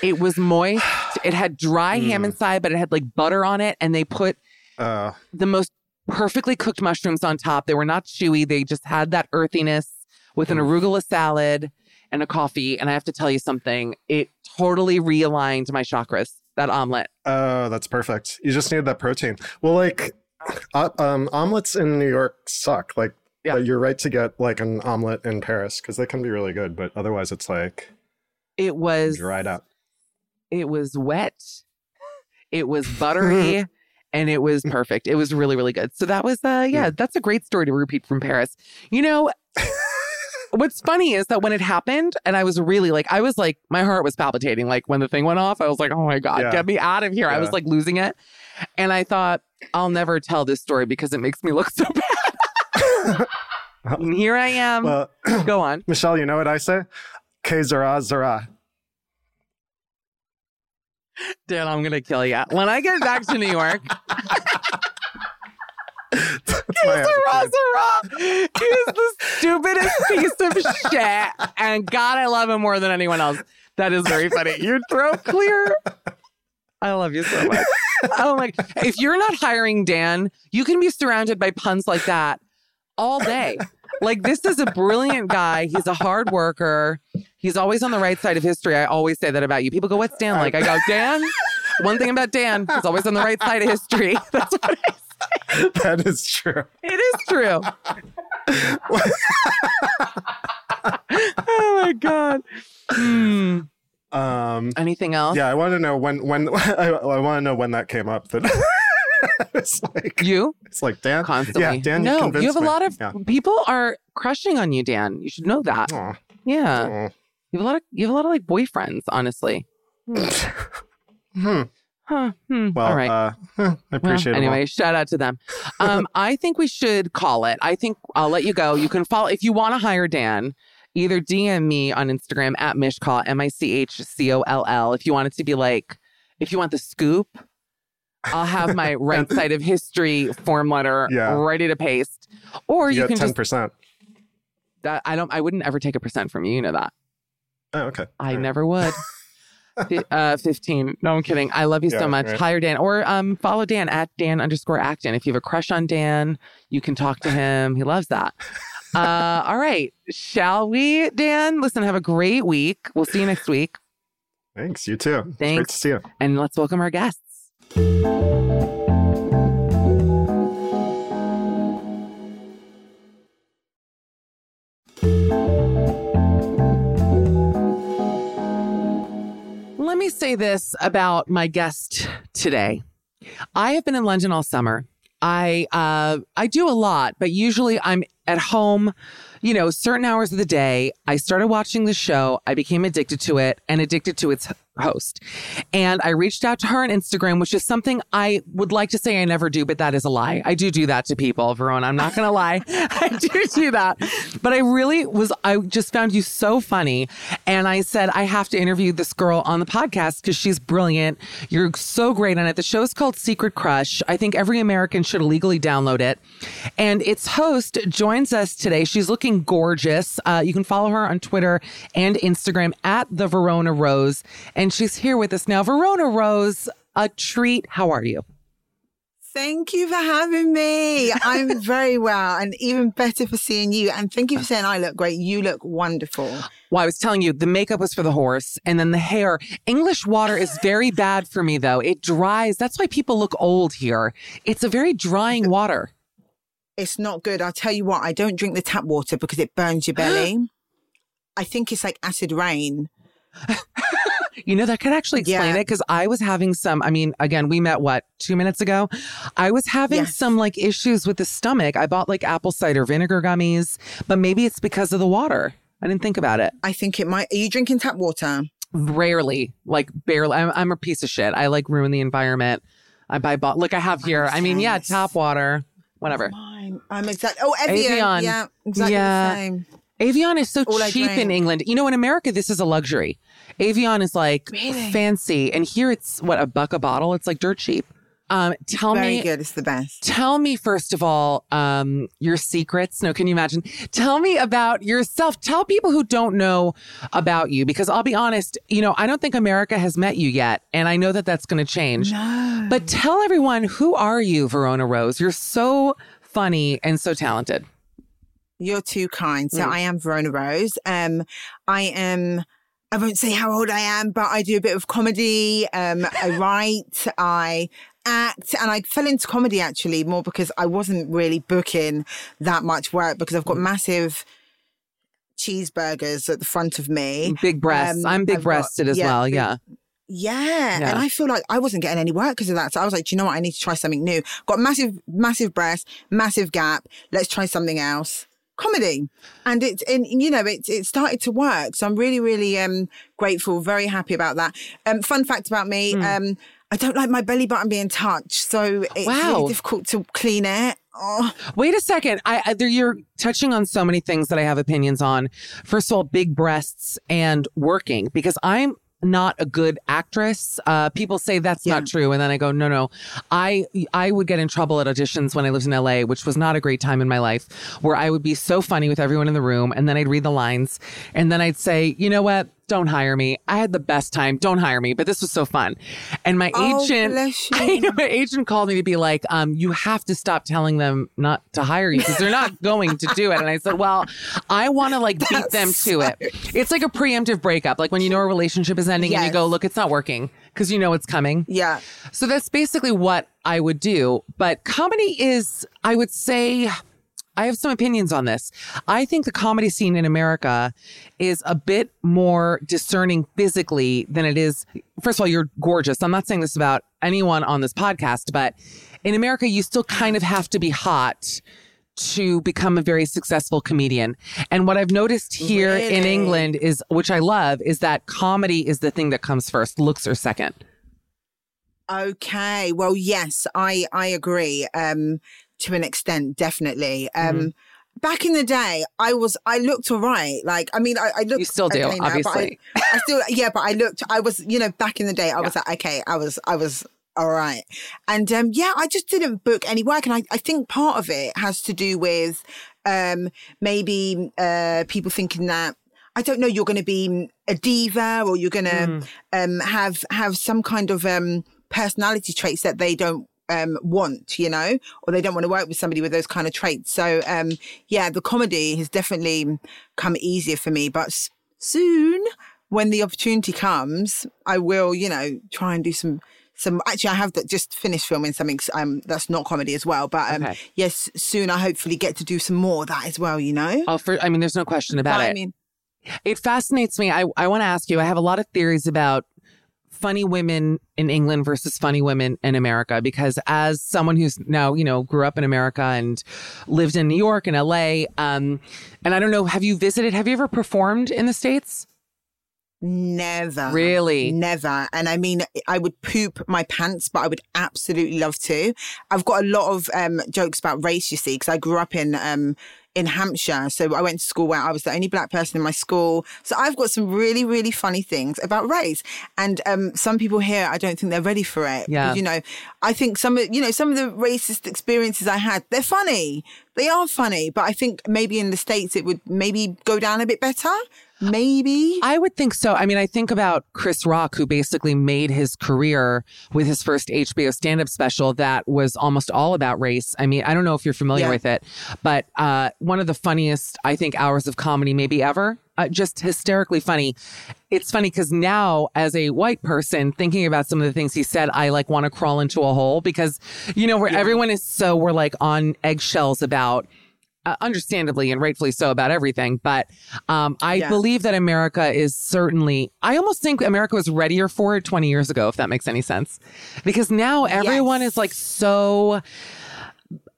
It was moist. It had dry ham Mm. inside, but it had like butter on it. And they put Uh, the most perfectly cooked mushrooms on top. They were not chewy. They just had that earthiness with an arugula salad and a coffee. And I have to tell you something, it totally realigned my chakras, that omelet. oh, that's perfect. You just needed that protein. Well, like, uh, um, omelets in New York suck. Like, Yeah. but you're right to get like an omelet in Paris because they can be really good. But otherwise, it's like It was dried up. It was wet. It was buttery. And it was perfect. It was really, really good. So that was, uh, yeah, Yeah. that's a great story to repeat from Paris. You know, what's funny is that when it happened, and I was really like, I was like, my heart was palpitating. Like when the thing went off, I was like, oh my God, Yeah. get me out of here. I was like losing it. And I thought, I'll never tell this story because it makes me look so bad. And here I am. Well, Go on. Michelle, you know what I say? Que zara zara. Dan, I'm going to kill you. When I get back to New York, my Sarah, is the stupidest piece of shit. And God, I love him more than anyone else. That is very funny. Your throat clear. I love you so much. oh my! If you're not hiring Dan, you can be surrounded by puns like that all day. Like this is a brilliant guy. He's a hard worker. He's always on the right side of history. I always say that about you. People go, "What's Dan like?" I go, "Dan." One thing about Dan, he's always on the right side of history. That's what I say. That is true. It is true. oh my god. Um, Anything else? yeah, I want to know when when I, I want to know when that came up. That it's like You it's like Dan. constantly. Yeah, Dan. no, you have a me. lot of Yeah. people are crushing on you, Dan. You should know that. Aw, Yeah. aw. You have a lot of you have a lot of like boyfriends, honestly. Hmm. Huh. Hmm. Well, All right. uh, huh, I Well, appreciate it. anyway, shout out to them. Um, I think we should call it. I think I'll let you go. You can follow if you want to hire Dan. Either DM me on Instagram at Michcoll, M I C H C O L L. If you want it to be like, if you want the scoop, I'll have my right side of history form letter Yeah. ready to paste. Or you, you can get ten just percent. that I don't I wouldn't ever take a percent from you. You know that. Oh, okay. I right. never would. Uh, 15. No, I'm kidding. I love you so much. right. Hire Dan or um, follow Dan at Dan underscore Acton. If you have a crush on Dan, you can talk to him. He loves that. Uh, all right. Shall we, Dan? Listen, have a great week. We'll see you next week. Thanks. You too. It's Great Thanks. to see you. And let's welcome our guests. Let me say this about my guest today. I have been in London all summer. I uh, I do a lot, but usually I'm at home, you know, certain hours of the day. I started watching the show. I became addicted to it and addicted to its host. And I reached out to her on Instagram, which is something I would like to say I never do, but that is a lie. I do do that to people, Verona. I'm not going to lie. I do do that. But I really was, I just found you so funny. And I said, I have to interview this girl on the podcast because she's brilliant. You're so great on it. The show is called Secret Crush. I think every American should illegally download it. And its host joins us today. She's looking gorgeous. Uh, you can follow her on Twitter and Instagram at the Verona Rose. And she's here with us now. Verona Rose, a treat. How are you? Thank you for having me. I'm very well and even better for seeing you. And thank you for saying I look great. You look wonderful. Well, I was telling you, the makeup was for the horse and then the hair. English water is very bad for me, though. It dries. That's why people look old here. It's a very drying water. It's not good. I'll tell you what, I don't drink the tap water because it burns your belly. I think it's like acid rain. You know, that could actually explain Yeah. it because I was having some. I mean, again, we met what, two minutes ago? I was having Yes. some like issues with the stomach. I bought like apple cider vinegar gummies, but maybe it's because of the water. I didn't think about it. I think it might. Are you drinking tap water? Rarely, like barely. I'm, I'm a piece of shit. I like ruin the environment. I buy bought. Look, I have here. I mean, yeah, tap water, whatever. Mine. I'm exactly. Oh, Evian. Evian. Yeah, exactly Yeah. the same. Evian is so All cheap in. England. You know, in America, this is a luxury. Evian is like Really? fancy, and here it's what a buck a bottle. It's like dirt cheap. Um, tell Very me, good. It's the best. tell me first of all, um, your secrets. No, can you imagine? Tell me about yourself. Tell people who don't know about you, because I'll be honest. You know, I don't think America has met you yet, and I know that that's going to change. No. But tell everyone who are you, Verona Rose? You're so funny and so talented. You're too kind. So Mm. I am Verona Rose. Um, I am. I won't say how old I am, but I do a bit of comedy. Um, I write. I act, and I fell into comedy actually more because I wasn't really booking that much work because I've got massive cheeseburgers at the front of me. Big breasts. Um, I'm big I've got- breasted as yeah, well. big- Yeah. Yeah. Yeah. And I feel like I wasn't getting any work because of that. So I was like, do you know what? I need to try something new. Got massive, massive breasts, massive gap. Let's try something else. Comedy. And it's, and you know, it, it started to work. So I'm really, really um, grateful, very happy about that. Um, fun fact about me, Hmm. um, I don't like my belly button being touched. So it's Wow. really difficult to clean it. Oh, Wait a second. I, I you're touching on so many things that I have opinions on. First of all, big breasts and working because I'm not a good actress. Uh, people say that's Yeah. not true, and then I go, no, no. I I would get in trouble at auditions when I lived in LA, which was not a great time in my life, where I would be so funny with everyone in the room, and then I'd read the lines, and then I'd say, you know what? Don't hire me. I had the best time. Don't hire me. But this was so fun. And my Oh, agent. I know, my agent called me to be like, um, you have to stop telling them not to hire you because they're not going to do it. And I said, well, I want to like beat them to it. It's like a preemptive breakup. Like when you know a relationship is ending and you go, look, it's not working because you know it's coming. Yeah. So that's basically what I would do. But comedy is, I would say, I have some opinions on this. I think the comedy scene in America is a bit more discerning physically than it is. First of all, you're gorgeous. I'm not saying this about anyone on this podcast, but in America, you still kind of have to be hot to become a very successful comedian. And what I've noticed here in England is, which I love, is that comedy is the thing that comes first, looks are second. Okay. Well, yes, I I agree. Um, to an extent, definitely. Um, Mm-hmm. back in the day, I was I looked alright. Like, I mean, I, I looked. You still do, okay now, obviously. I, I still, yeah, but I looked. I was, you know, back in the day, I was like, okay, I was, I was. All right. And um, yeah, I just didn't book any work. And I, I think part of it has to do with um, maybe uh, people thinking that I don't know, you're going to be a diva or you're going to Mm. um, have have some kind of um, personality traits that they don't um, want, you know, or they don't want to work with somebody with those kind of traits. So um, yeah, the comedy has definitely come easier for me, but s- soon when the opportunity comes, I will, you know, try and do some. Some actually, I have just finished filming something um, that's not comedy as well. But um, Okay. yes, soon I hopefully get to do some more of that as well. You know, Oh, for, I mean, there's no question about But it. I mean, it fascinates me. I, I want to ask you, I have a lot of theories about funny women in England versus funny women in America because as someone who's now, you know, grew up in America and lived in New York and LA, um, and I don't know, have you visited, have you ever performed in the States? Never. Really? Never. And I mean, I would poop my pants, but I would absolutely love to. I've got a lot of um, jokes about race, you see, because I grew up in. Um, in Hampshire. So I went to school where I was the only black person in my school. So I've got some really, really funny things about race. And um, some people here, I don't think they're ready for it. Yeah. Because, you know, I think some of, you know, some of the racist experiences I had, they're funny. They are funny. But I think maybe in the States it would maybe go down a bit better. Maybe. I would think so. I mean, I think about Chris Rock, who basically made his career with his first HBO stand up special that was almost all about race. I mean, I don't know if you're familiar Yeah. with it, but uh, one of the funniest, I think, hours of comedy maybe ever. Uh, just hysterically funny. It's funny because now, as a white person, thinking about some of the things he said, I like want to crawl into a hole because, you know, where everyone is so, we're like on eggshells about uh, understandably and rightfully so about everything. But um, I Yeah. believe that America is certainly, I almost think America was readier for it 20 years ago, if that makes any sense. Because now everyone Yes. is like so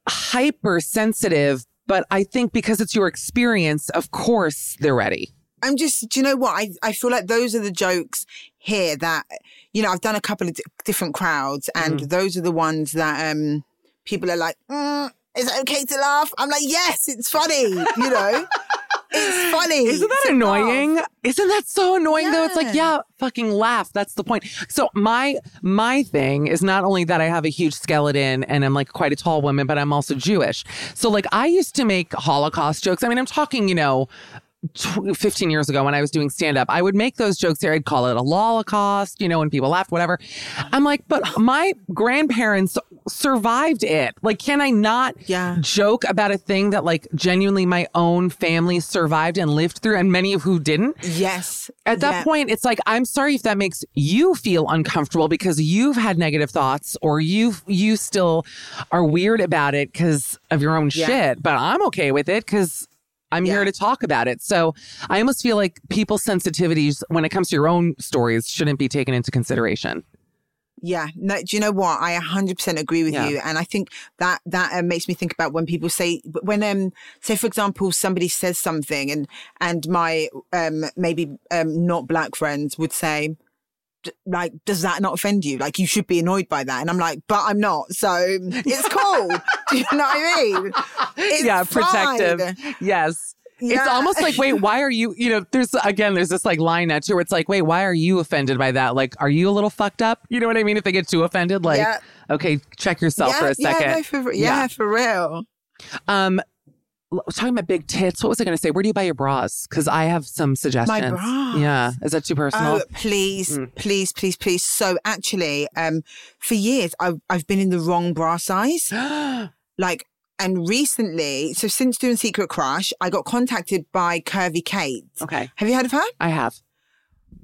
hypersensitive. But I think because it's your experience, of course they're ready. I'm just, do you know what? I, I feel like those are the jokes here that, you know, I've done a couple of di- different crowds and Mm. those are the ones that um people are like, mm, is it okay to laugh? I'm like, yes, it's funny, you know? it's funny. Isn't that annoying? laugh. Isn't that so annoying though? It's like, Yeah. yeah, fucking laugh. That's the point. So my my thing is not only that I have a huge skeleton and I'm like quite a tall woman, but I'm also Jewish. So like I used to make Holocaust jokes. I mean, I'm talking, you know, 15 years ago when I was doing stand up, I would make those jokes there. I'd call it a Holocaust, you know, when people laughed, whatever. I'm like, but my grandparents survived it. Like, can I not Yeah. joke about a thing that like genuinely my own family survived and lived through and many of who didn't? Yes. At that Yeah. point, it's like, I'm sorry if that makes you feel uncomfortable because you've had negative thoughts or you you still are weird about it because of your own Yeah. shit. But I'm okay with it because I'm here to talk about it. So I almost feel like people's sensitivities when it comes to your own stories shouldn't be taken into consideration. Yeah, no. Do you know what? I 100% agree with Yeah. you, and I think that that um, makes me think about when people say when um say for example somebody says something and and my um maybe um not black friends would say "D- like does that not offend you like you should be annoyed by that and i'm like but i'm not so it's cool do you know what i mean it's yeah, fine. protective. Yes. It's almost like, wait, why are you, you know, there's again, there's this like line now too where it's like, wait, why are you offended by that? Like, are you a little fucked up? You know what I mean? If they get too offended, like, Yeah. okay, check yourself yeah, for a second. yeah, no, for, yeah, for real Um, talking about big tits. What was I going to say? Where do you buy your bras? Because I have some suggestions. My bras? Yeah, is that too personal? Oh, please, Mm. please, please, please. So actually, um, for years I've I've been in the wrong bra size. Like, and recently, so since doing Secret Crush, I got contacted by Curvy Kate. okay, Have you heard of her? I have.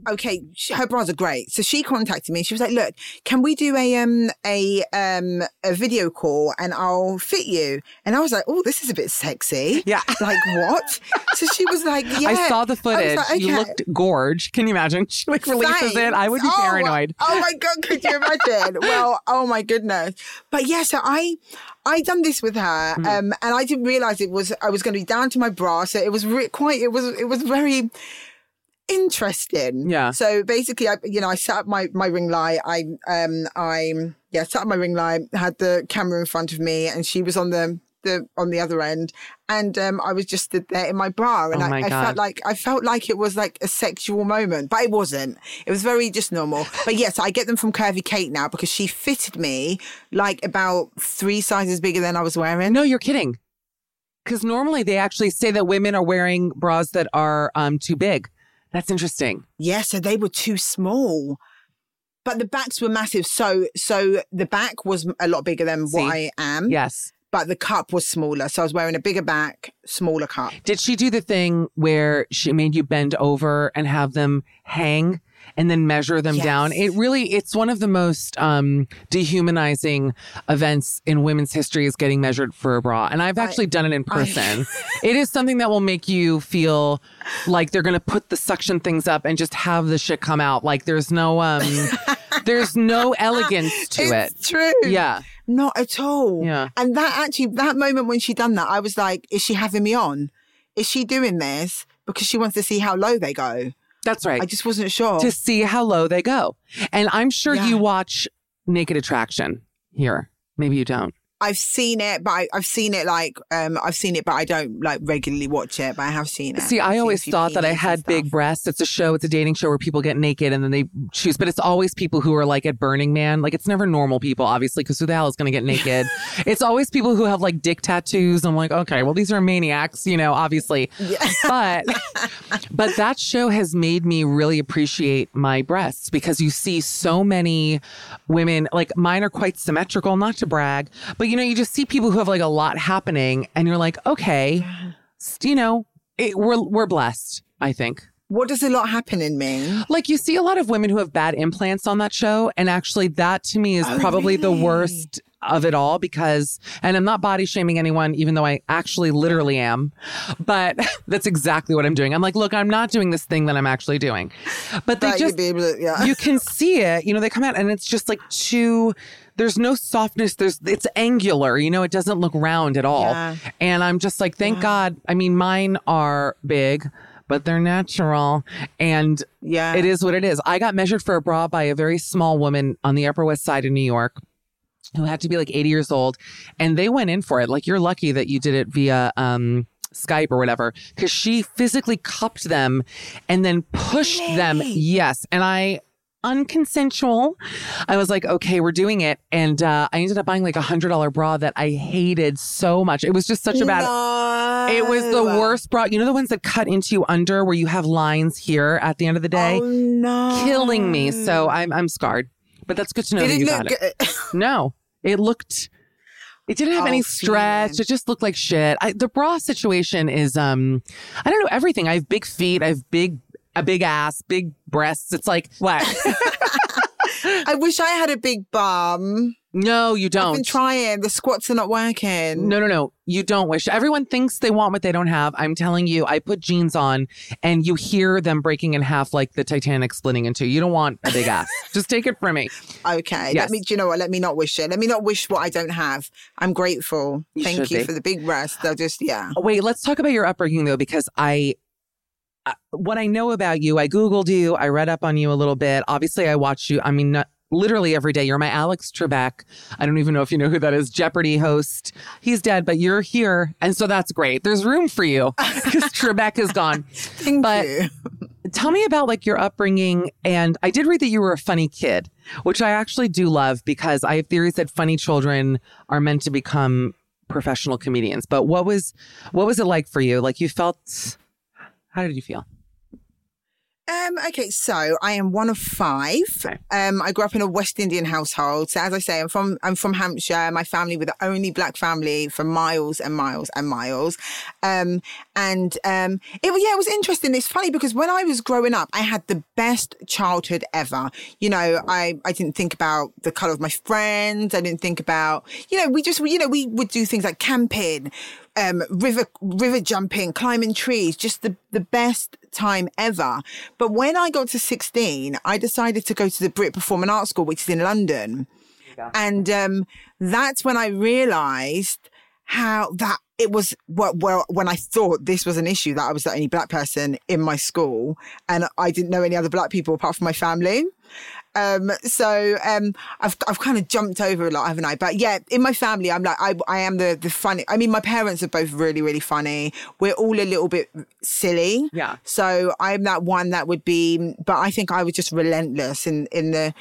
Okay, she, her bras are great. So she contacted me. She was like, "Look, can we do a um a um a video call and I'll fit you?" And I was like, "Oh, this is a bit sexy." Yeah. Like what? so she was like, "Yeah." I saw the footage. like, You looked gorge. Can you imagine? She like releases it. I would be Oh, paranoid. Oh, my god, could you imagine? well, oh my goodness. But yeah, so I I done this with her, Mm-hmm. um, and I didn't realize it was I was going to be down to my bra. So it was re- quite. It was it was very interesting. Yeah. So basically, I you know I set up my my ring light. I um I yeah set up my ring light. Had the camera in front of me, and she was on the. The, on the other end, and um, I was just stood there in my bra, and Oh I, my I God. felt like I felt like it was like a sexual moment, but it wasn't. It was very just normal. But yes, I get them from Curvy Kate now because she fitted me like about three sizes bigger than I was wearing. No, you're kidding. Because normally they actually say that women are wearing bras that are um, too big. That's interesting. Yeah, so they were too small. But the backs were massive. So so the back was a lot bigger than what I am. Yes. But the cup was smaller. So I was wearing a bigger back, smaller cup. Did she do the thing where she made you bend over and have them hang and then measure them Yes. down? It really, it's one of the most um, dehumanizing events in women's history is getting measured for a bra. And I've actually done it in person. it is something that will make you feel like they're going to put the suction things up and just have the shit come out. Like there's no, um, there's no elegance to it. true. Yeah. Not at all. Yeah. And that actually, that moment when she done that, I was like, is she having me on? Is she doing this because she wants to see how low they go? That's right. I just wasn't sure. to see how low they go. And I'm sure Yeah. you watch Naked Attraction here. Maybe you don't. I've seen it, but I, I've seen it like um I've seen it, but I don't like regularly watch it. But I have seen it. See, I've I a always thought that I had big breasts. It's a show, it's a dating show where people get naked and then they choose, but it's always people who are like at Burning Man. Like it's never normal people, obviously, because who the hell is going to get naked? it's always people who have like dick tattoos. I'm like, okay, well, these are maniacs, you know, obviously. But, but that show has made me really appreciate my breasts because you see so many women, like mine are quite symmetrical, not to brag, but you know, you just see people who have like a lot happening and you're like, okay, you know, it, we're, we're blessed, I think. What does a lot happening mean? Like you see a lot of women who have bad implants on that show. And actually that to me is Oh, probably the worst of it all because, and I'm not body shaming anyone, even though I actually literally am, but that's exactly what I'm doing. I'm like, look, I'm not doing this thing that I'm actually doing, but they That just, you'd be able to, yeah. you can see it, you know, they come out and it's just like too, there's no softness. There's, it's angular, you know, it doesn't look round at all. Yeah. And I'm just like, thank God. I mean, mine are big, but they're natural. And Yeah. it is what it is. I got measured for a bra by a very small woman on the Upper West Side of New York who had to be like 80 years old. And they went in for it. Like, you're lucky that you did it via, um, Skype or whatever, because she physically cupped them and then pushed them. Yes. And I, unconsensual. I was like, okay, we're doing it. And uh, I ended up buying like a hundred dollar bra that I hated so much. It was just such a bad. No. It was the worst bra. You know the ones that cut into you under where you have lines here at the end of the day? Oh no. Killing me. So I'm I'm scarred. But that's good to know Did that you look got it. No. It looked it didn't have Oh, any stretch. feeling. It just looked like shit. I, the bra situation is um I don't know everything. I have big feet, I have big a big ass, big breasts. It's like what? I wish I had a big bum. no, you don't. I've been trying. The squats are not working. No, no, no. You don't wish. Everyone thinks they want what they don't have. I'm telling you, I put jeans on and you hear them breaking in half like the Titanic splitting in two. You don't want a big ass. Just take it from me. Okay. Yes. Let me. Do you know what? Let me not wish it. Let me not wish what I don't have. I'm grateful. You Thank you be. for the big rest. I just yeah. Wait, let's talk about your upbringing though, because I, Uh, what I know about you, I Googled you, I read up on you a little bit. Obviously, I watched you, I mean, not, literally every day. You're my Alex Trebek. I don't even know if you know who that is, Jeopardy host. He's dead, but you're here. And so that's great. There's room for you because Trebek is gone. Thank But- you. Tell me about like your upbringing. And I did read that you were a funny kid, which I actually do love because I have theories that funny children are meant to become professional comedians. But what was what was it like for you? Like you felt how did you feel? Um, okay, so I am one of five. Okay. Um, I grew up in a West Indian household. So as I say, I'm from I'm from Hampshire. My family were the only black family for miles and miles and miles. Um, and um, it yeah, it was interesting. It's funny because when I was growing up, I had the best childhood ever. You know, I I didn't think about the color of my friends. I didn't think about you know we just you know we would do things like camping um, river river jumping, climbing trees, just the, the best time ever. But when I got to 16, I decided to go to the Brit Performing Arts School, which is in London. And um, that's when I realized how that it was well, well when I thought this was an issue that I was the only black person in my school and I didn't know any other black people apart from my family. Um, so um, I've I've kind of jumped over a lot, haven't I? But yeah, in my family, I'm like I I am the the funny. I mean, my parents are both really really funny. We're all a little bit silly. Yeah. So I'm that one that would be, but I think I was just relentless in in the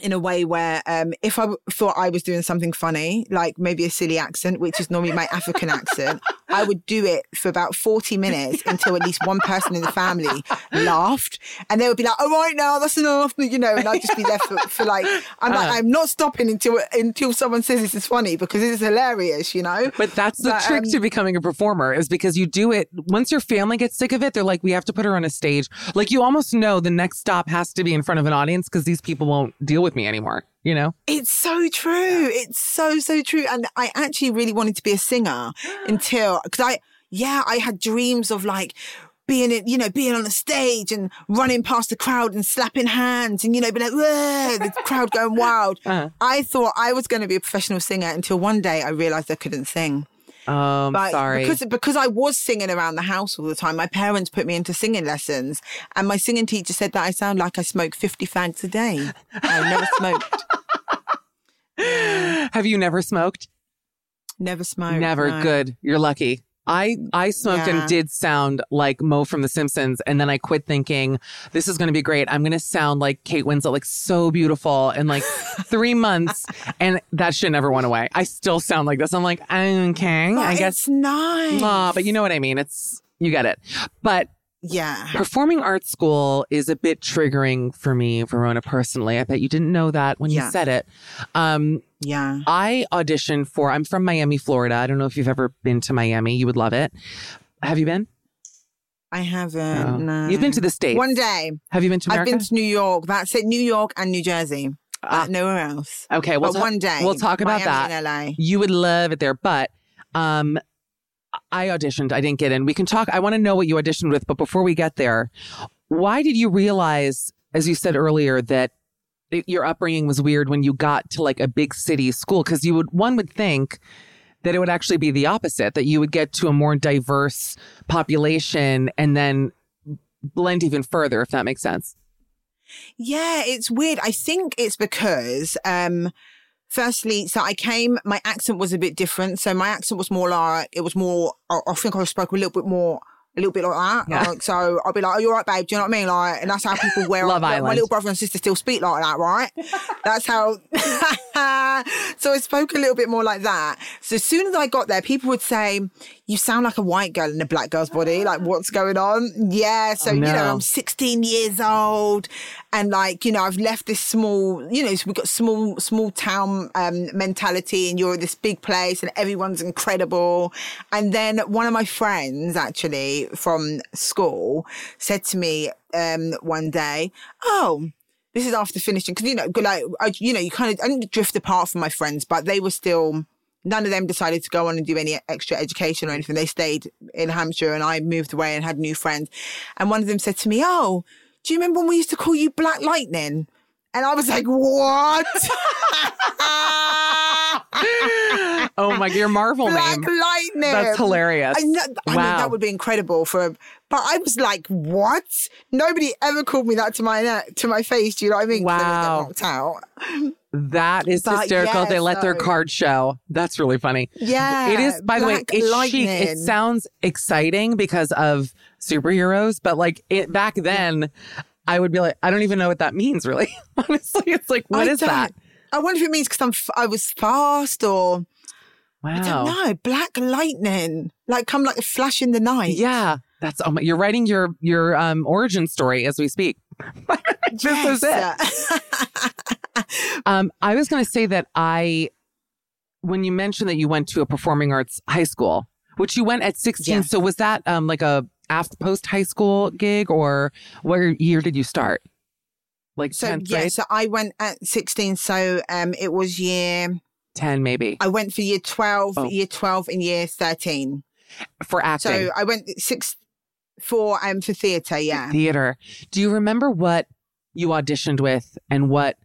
in a way where um, if I thought I was doing something funny, like maybe a silly accent, which is normally my African accent, I would do it for about 40 minutes until at least one person in the family laughed. And they would be like, all right, now that's enough, you know, and I'd just be there for, for like, I'm like, Uh. I'm not stopping until until someone says this is funny because this is hilarious, you know? But that's the But, trick um, to becoming a performer is because you do it once your family gets sick of it, they're like, we have to put her on a stage. Like you almost know the next stop has to be in front of an audience because these people won't deal with me anymore. You know? It's so true. It's so, so true. And I actually really wanted to be a singer until, because I, yeah, I had dreams of like, being in, you know, being on the stage and running past the crowd and slapping hands and, you know, being like, the crowd going wild. Uh-huh. I thought I was going to be a professional singer until one day I realized I couldn't sing. Um, But sorry. because because I was singing around the house all the time, my parents put me into singing lessons, and my singing teacher said that I sound like I smoke fifty fags a day. I never smoked, Have you never smoked? never smoked. Never. no. Good. You're lucky. I I smoked Yeah. and did sound like Moe from The Simpsons, and then I quit thinking this is going to be great. I'm going to sound like Kate Winslet, like so beautiful in like three months, and that shit never went away. I still sound like this. I'm like okay, But I guess. it's nice. But you know what I mean. It's you get it. But yeah. performing arts school is a bit triggering for me, Verona, personally. I bet you didn't know that when you said it. Um, Yeah. I auditioned for, I'm from Miami, Florida. I don't know if you've ever been to Miami. You would love it. Have you been? I haven't. No. No. You've been to the States. One day. Have you been to I've been to New York. That's it. New York and New Jersey. Ah. Uh, nowhere else. okay, we'll but ta- one day. We'll talk about Miami that. LA. You would love it there. But um, I auditioned. I didn't get in. We can talk. I want to know what you auditioned with. But before we get there, why did you realize, as you said earlier, that your upbringing was weird when you got to like a big city school? Because you would, one would think that it would actually be the opposite, that you would get to a more diverse population and then blend even further, if that makes sense. Yeah, it's weird. I think it's because, um, firstly, so I came, my accent was a bit different. So my accent was more like, it was more, I, I think I spoke a little bit more, a little bit like that. Yeah. Like, so I'll be like, oh, you're right, babe. Do you know what I mean? Like, and that's how people wear Love like, My little brother and sister still speak like that, right? that's how. so I spoke a little bit more like that. So as soon as I got there, people would say, you sound like a white girl in a black girl's body. Like, what's going on? Yeah. So, Oh, you know. I'm 16 years old and like you know i've left this small you know so we've got small small town um, mentality and you're in this big place and everyone's incredible and then one of my friends actually from school said to me um, one day oh this is after finishing because you know like I, you know you kind of I didn't drift apart from my friends but they were still none of them decided to go on and do any extra education or anything. They stayed in Hampshire and I moved away and had new friends. And one of them said to me, Oh, do you remember when we used to call you Black Lightning? And I was like, What? Oh my, your Marvel Black name. Lightning. That's hilarious. I know, I mean, Wow. that would be incredible for a, but I was like, what? Nobody ever called me that to my to my face. Do you know what I mean? I Wow. get knocked out. That is But hysterical. yeah, they let their card show. That's really funny. Yeah. It is, by the way, it's chic. It sounds exciting because of superheroes, but like it, back then, I would be like, I don't even know what that means, really. Honestly, it's like, what I is that? I wonder if it means because I'm f- I was fast or Wow. I don't know. Black lightning, like come like a flash in the night. Yeah. That's oh my, you're writing your your um origin story as we speak. this is it. Um, I was going to say that I, when you mentioned that you went to a performing arts high school, which you went at 16. Yes. So was that um, like a after post high school gig or what year did you start? Like So 10th yeah, so I went at 16. So um, it was year. 10 maybe I went for year 12, Oh. year 12, and year 13. for acting. So I went six for um for theatre. Yeah. theater. Do you remember what you auditioned with and what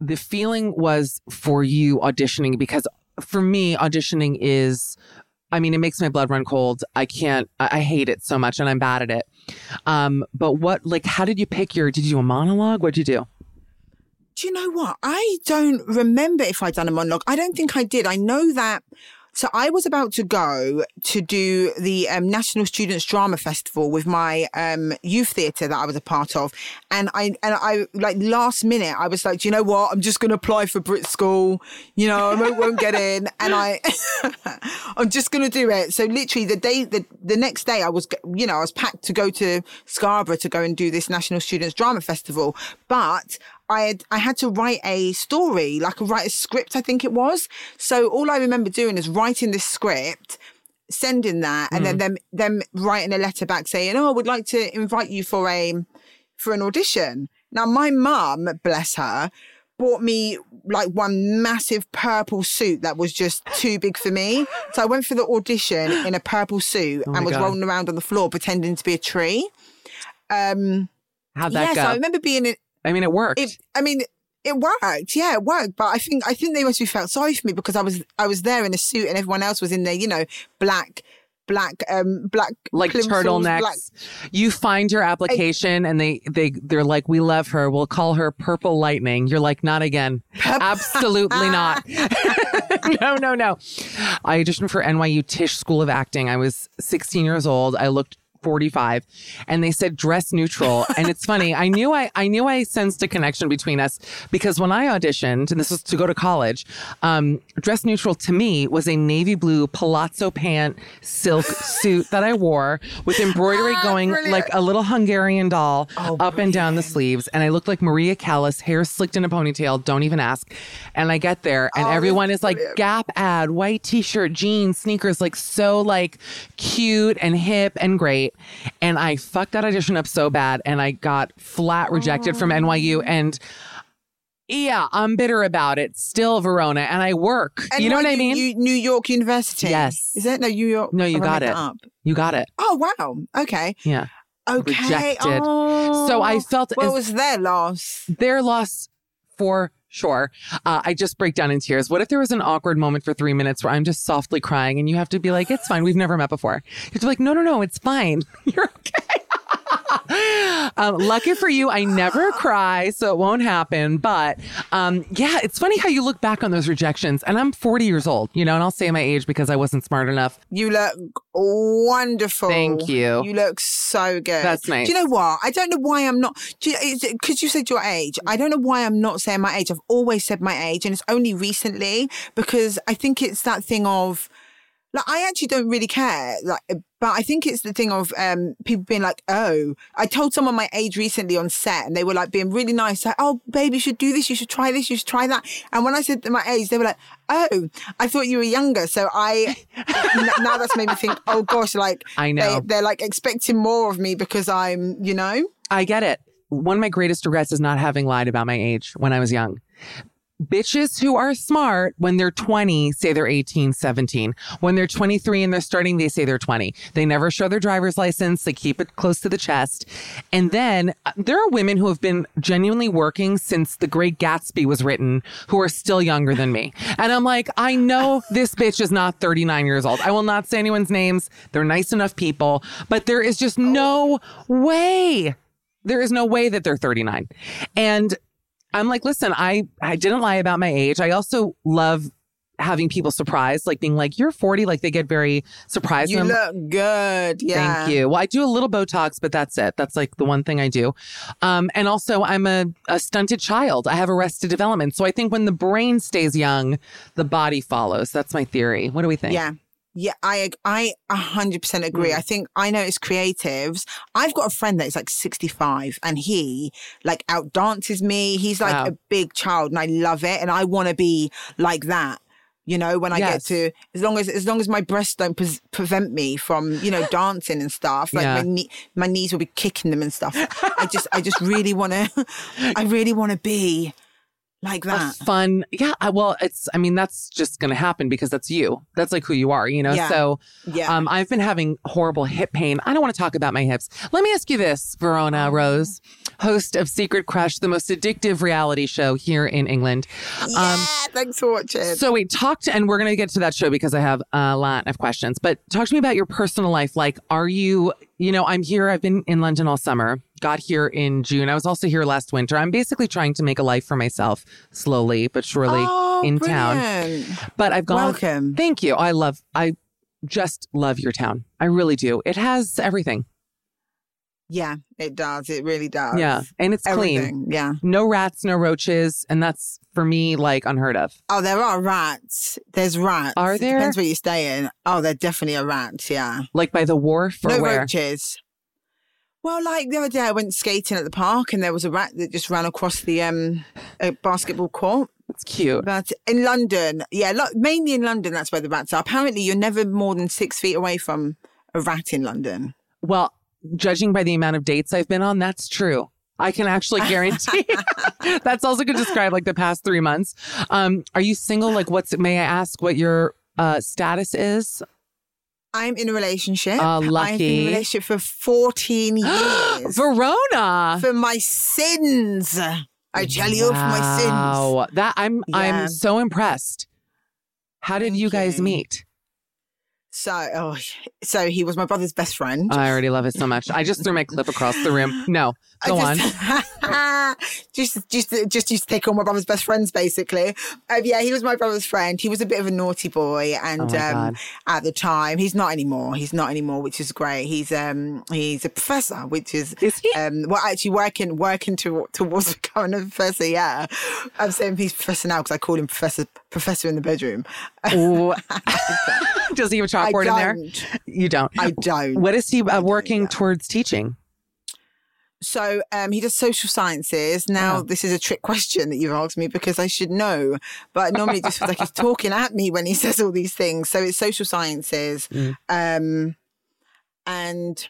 the feeling was for you auditioning? Because for me, auditioning is, I mean, it makes my blood run cold. I can't, I, hate it so much and I'm bad at it. Um, but what, like, how did you pick your, did you do a monologue? What'd you do? Do you know what? I don't remember if I'd done a monologue. I don't think I did. I know that. So I was about to go to do the um, National Students Drama Festival with my um, youth theatre that I was a part of, and I and I like last minute I was like, do you know what? I'm just going to apply for Brit School. You know, I won't, won't get in, and I I'm just going to do it. So literally the day the the next day I was you know I was packed to go to Scarborough to go and do this National Students Drama Festival, but I had I had to write a story, like a write a script, I think it was. So all I remember doing is writing this script, sending that, and then them them writing a letter back saying, "Oh, I would like to invite you for a for an audition." Now my mum, bless her, bought me like one massive purple suit that was just too big for me. So I went for the audition in a purple suit Oh and was God. rolling around on the floor pretending to be a tree. Um, How'd that yeah, go? so I remember being in, I mean, it worked. it, I mean, it worked. Yeah, it worked. But I think I think they must have felt sorry for me because I was I was there in a suit and everyone else was in their, you know, black, black, um, black like turtlenecks. black- You find your application and they they they're like, we love her. We'll call her Purple Lightning. You're like, not again. Absolutely not. no, no, no. I auditioned for NYU Tisch School of Acting. I was 16 years old. I looked 45 and they said dress neutral. And it's funny i knew i i knew i sensed a connection between us because when i auditioned and this was to go to college um dress neutral to me was a navy blue palazzo pant silk suit that i wore with embroidery going brilliant. like a little hungarian doll up and down the sleeves. And i looked like maria callas hair slicked in a ponytail don't even ask. And i get there and everyone is like gap ad white t-shirt jeans sneakers like so like cute and hip and great and i fucked that audition up so bad and i got flat rejected from oh. nyu and yeah i'm bitter about it still verona and i work And you know what, i mean U- New York University. Yes. Is it no New York? No, you I got it. Up? you got it Oh wow. Okay. yeah Okay. Rejected. Oh. So I oh. felt What as- was their loss? their loss for sure. Uh, I just break down in tears. What if there was an awkward moment for three minutes where I'm just softly crying and you have to be like, it's fine. We've never met before. You have to be like, no, no, no, it's fine. You're okay. Um, lucky for you, I never cry, so it won't happen. But um, yeah, it's funny how you look back on those rejections. And I'm 40 years old, you know, and I'll say my age because I wasn't smart enough. You look wonderful. Thank you. You look so good. That's nice. Do you know what? I don't know why I'm not. Because you said your age. I don't know why I'm not saying my age. I've always said my age, and it's only recently because I think it's that thing of. Like I actually don't really care, like, but I think it's the thing of um, people being like, "Oh, I told someone my age recently on set, and they were like being really nice, like, "Oh, baby, you should do this, you should try this, you should try that." And when I said my age, they were like, "Oh, I thought you were younger." So I n- now that's made me think, "Oh gosh, like I know. they, they're like expecting more of me because I'm, you know." I get it. One of my greatest regrets is not having lied about my age when I was young. Bitches who are smart when they're 20 say they're 18, 17. When they're 23 and they're starting, they say they're 20. They never show their driver's license. They keep it close to the chest. And then uh, there are women who have been genuinely working since The Great Gatsby was written who are still younger than me. And I'm like, I know this bitch is not 39 years old. I will not say anyone's names. They're nice enough people, but there is just no way there is no way that they're 39. And I'm like, listen, I, I didn't lie about my age. I also love having people surprised, like being like, "You're 40," like they get very surprised. You look good. Yeah. Thank you. Well, I do a little Botox, but that's it. That's like the one thing I do. Um, and also, I'm a, a stunted child. I have arrested development. So I think when the brain stays young, the body follows. That's my theory. What do we think? Yeah. Yeah, I I a hundred percent agree. Mm. I think I know it's creatives. I've got a friend that is like sixty five, and he like out dances me. He's like Wow. a big child, and I love it. And I want to be like that. You know, when I Yes. get to as long as as long as my breasts don't pre- prevent me from you know dancing and stuff. Like Yeah. my knee, my knees will be kicking them and stuff. I just I just really want to. I really want to be like A that. fun, yeah. Well, it's. I mean, that's just going to happen because that's you. That's like who you are, you know. Yeah. So, Yeah. um, I've been having horrible hip pain. I don't want to talk about my hips. Let me ask you this, Oh. Verona Rose, host of Secret Crush, the most addictive reality show here in England. yeah. thanks for watching. Um, So we talked and we're going to get to that show because I have a lot of questions, but talk to me about your personal life. Like, are you, you know, I'm here, I've been in London all summer, got here in June. I was also here last winter. I'm basically trying to make a life for myself slowly but surely Oh, in town. But I've gone, Welcome. thank you. I love, I just love your town. I really do. It has everything. Yeah, it does. It really does. Yeah. And it's clean. Yeah. No rats, no roaches. And that's for me, like unheard of. Oh, there are rats. There's rats. Are It there? Depends where you stay in. Oh, there definitely are rats. Yeah. Like by the wharf or no where? roaches. Well, like the other day, I went skating at the park, and there was a rat that just ran across the um basketball court. That's cute. But in London, yeah, lo- mainly in London, that's where the rats are. Apparently, you're never more than six feet away from a rat in London. Well, judging by the amount of dates I've been on, that's true. I can actually guarantee. that's also could describe like the past three months. Um, are you single? Like, what's? May I ask what your uh, status is? I'm in a relationship. Oh, I've been in lucky. a relationship for 14 years. Verona. for my sins. I tell you, for my sins. Wow, that I'm Yeah. I'm so impressed. How did Thank you guys you. meet? So, oh, so he was my brother's best friend. I already love it so much. I just threw my clip across the room. No, I go on. just, just, just, just used to take all my brother's best friends, basically. Um, yeah, he was my brother's friend. He was a bit of a naughty boy, and Oh um, at the time, he's not anymore. He's not anymore, which is great. He's um, he's a professor, which is Is he? um, well, actually working working to, towards becoming a professor. Yeah, I'm saying he's professor now because I call him professor professor in the bedroom. Ooh. Does he have a chalkboard in there? You don't. I don't. What is he uh, working yeah. towards teaching? So um, he does social sciences. Now, Oh. this is a trick question that you've asked me because I should know. But normally it just feels like he's talking at me when he says all these things. So it's social sciences Mm. um, and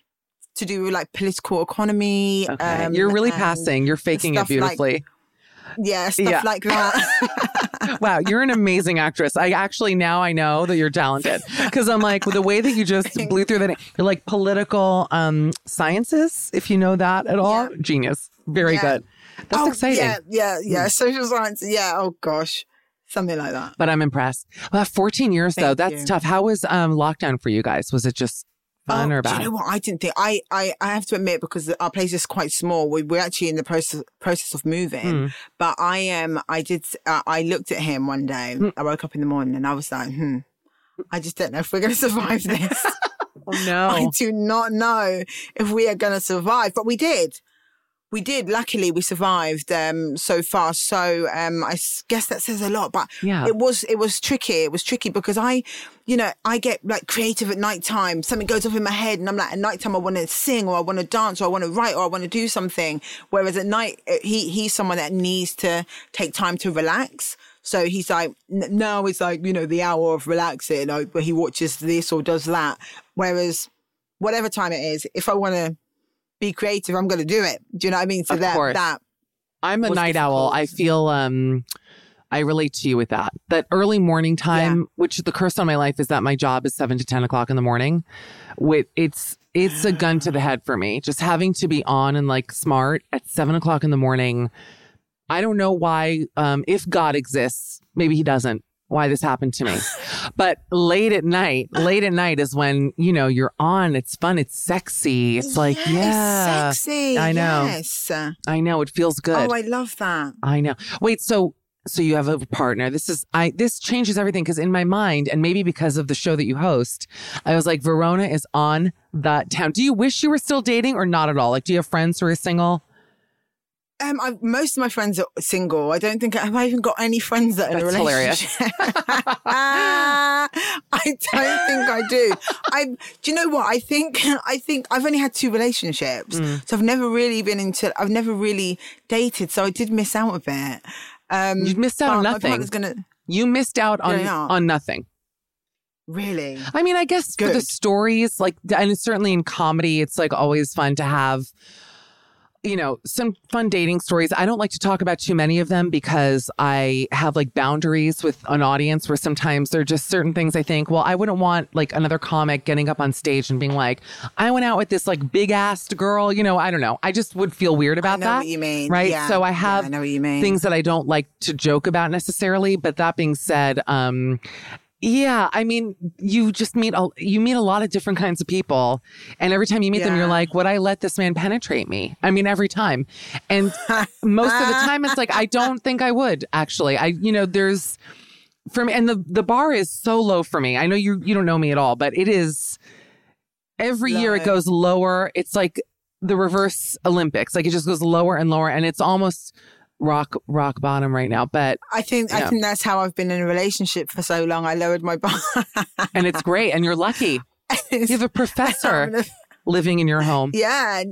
to do with like political economy. Okay. um, You're really passing. You're faking it stuff like- beautifully. Yeah, stuff Yeah. like that. wow, you're an amazing actress. I actually now I know that you're talented because I'm like the way that you just blew through that. You're like political um sciences, if you know that at all. Yeah. Genius. Very Yeah. good. That's oh, exciting. Yeah, yeah, yeah. Social sciences. Yeah. Oh, gosh. Something like that. But I'm impressed. Well, 14 years though, that's you. tough. How was um lockdown for you guys? Was it just fun Oh, or Do bad? you know what? I didn't think. I, I, I have to admit because our place is quite small. We, we're actually in the process process of moving. Hmm. But I am. I did. Uh, I looked at him one day. Hmm. I woke up in the morning and I was like, hmm. I just don't know if we're going to survive this. oh I do not know if we are going to survive, but we did. We did. Luckily, we survived um, so far. So um, I guess that says a lot. But Yeah. it was it was tricky. It was tricky because I, you know, I get like creative at night time. Something goes off in my head, and I'm like, at night time, I want to sing, or I want to dance, or I want to write, or I want to do something. Whereas at night, uh, he he's someone that needs to take time to relax. So he's like, now it's like, you know, the hour of relaxing, like, where he watches this or does that. Whereas whatever time it is, if I want to be creative, I'm going to do it. Do you know what I mean? So Of that, course. that, I'm a night owl. I feel um I relate to you with that. That early morning time, which the curse on my life is that my job is seven to ten o'clock in the morning. With it's it's a gun to the head for me. Just having to be on and like smart at seven o'clock in the morning. I don't know why. Um, if God exists, maybe He doesn't. Why this happened to me, but late at night, late at night is when you know you're on. It's fun. It's sexy. It's like yeah, sexy. I know. Yes. I know. It feels good. Oh, I love that. I know. Wait, so so you have a partner. This is I this changes everything because in my mind, and maybe because of the show that you host, I was like, Verona is on that town. Do you wish you were still dating or not at all? Like, do you have friends who are single? Um, I, most of my friends are single. I don't think I have I even got any friends that are in a That's hilarious. relationship. I don't think I do. I do you know what? I think I think I've only had two relationships, Mm. so I've never really been into. I've never really dated, so I did miss out a bit. Um, You missed out on nothing. gonna You missed out on on nothing. really. I mean, I guess for the stories, like, and certainly in comedy, it's like always fun to have, you know, some fun dating stories. I don't like to talk about too many of them because I have like boundaries with an audience where sometimes there are just certain things I think, well, I wouldn't want like another comic getting up on stage and being like, I went out with this like big assed girl. You know, I don't know. I just would feel weird about know that. what you mean. Right. Yeah. So I Yeah, have I you mean. things that I don't like to joke about necessarily. But that being said, um, yeah, I mean, you just meet a you meet a lot of different kinds of people, and every time you meet them, you're like, "Would I let this man penetrate me?" I mean, every time, and most of the time, it's like I don't think I would actually. I, you know, there's for me, and the the bar is so low for me. I know you you don't know me at all, but it is every year it goes lower. It's like the reverse Olympics, like it just goes lower and lower, and it's almost rock rock bottom right now. But I think. I think that's how I've been in a relationship for so long. I lowered my bar. and it's great, and you're lucky. You have a professor living in your home. yeah,